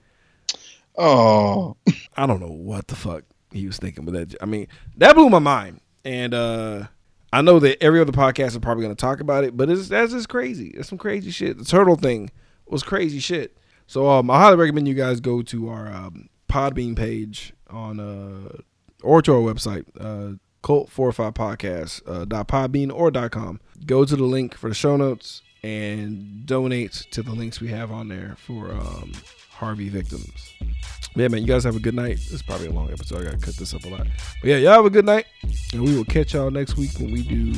Oh, I don't know what the fuck he was thinking with that. I mean, that blew my mind. And uh I know that every other podcast is probably going to talk about it, but it's that's just crazy. It's some crazy shit. The turtle thing was crazy shit. So um, I highly recommend you guys go to our um, Podbean page on uh or to our website, uh cult four or five podcast uh, dot Podbean or dot com. Go to the link for the show notes and donate to the links we have on there for um, Harvey victims. Yeah, man, you guys have a good night. It's probably a long episode. I gotta cut this up a lot. But yeah, y'all have a good night. And we will catch y'all next week when we do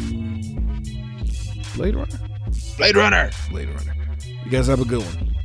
Blade Runner. Blade Runner. Blade Runner. You guys have a good one.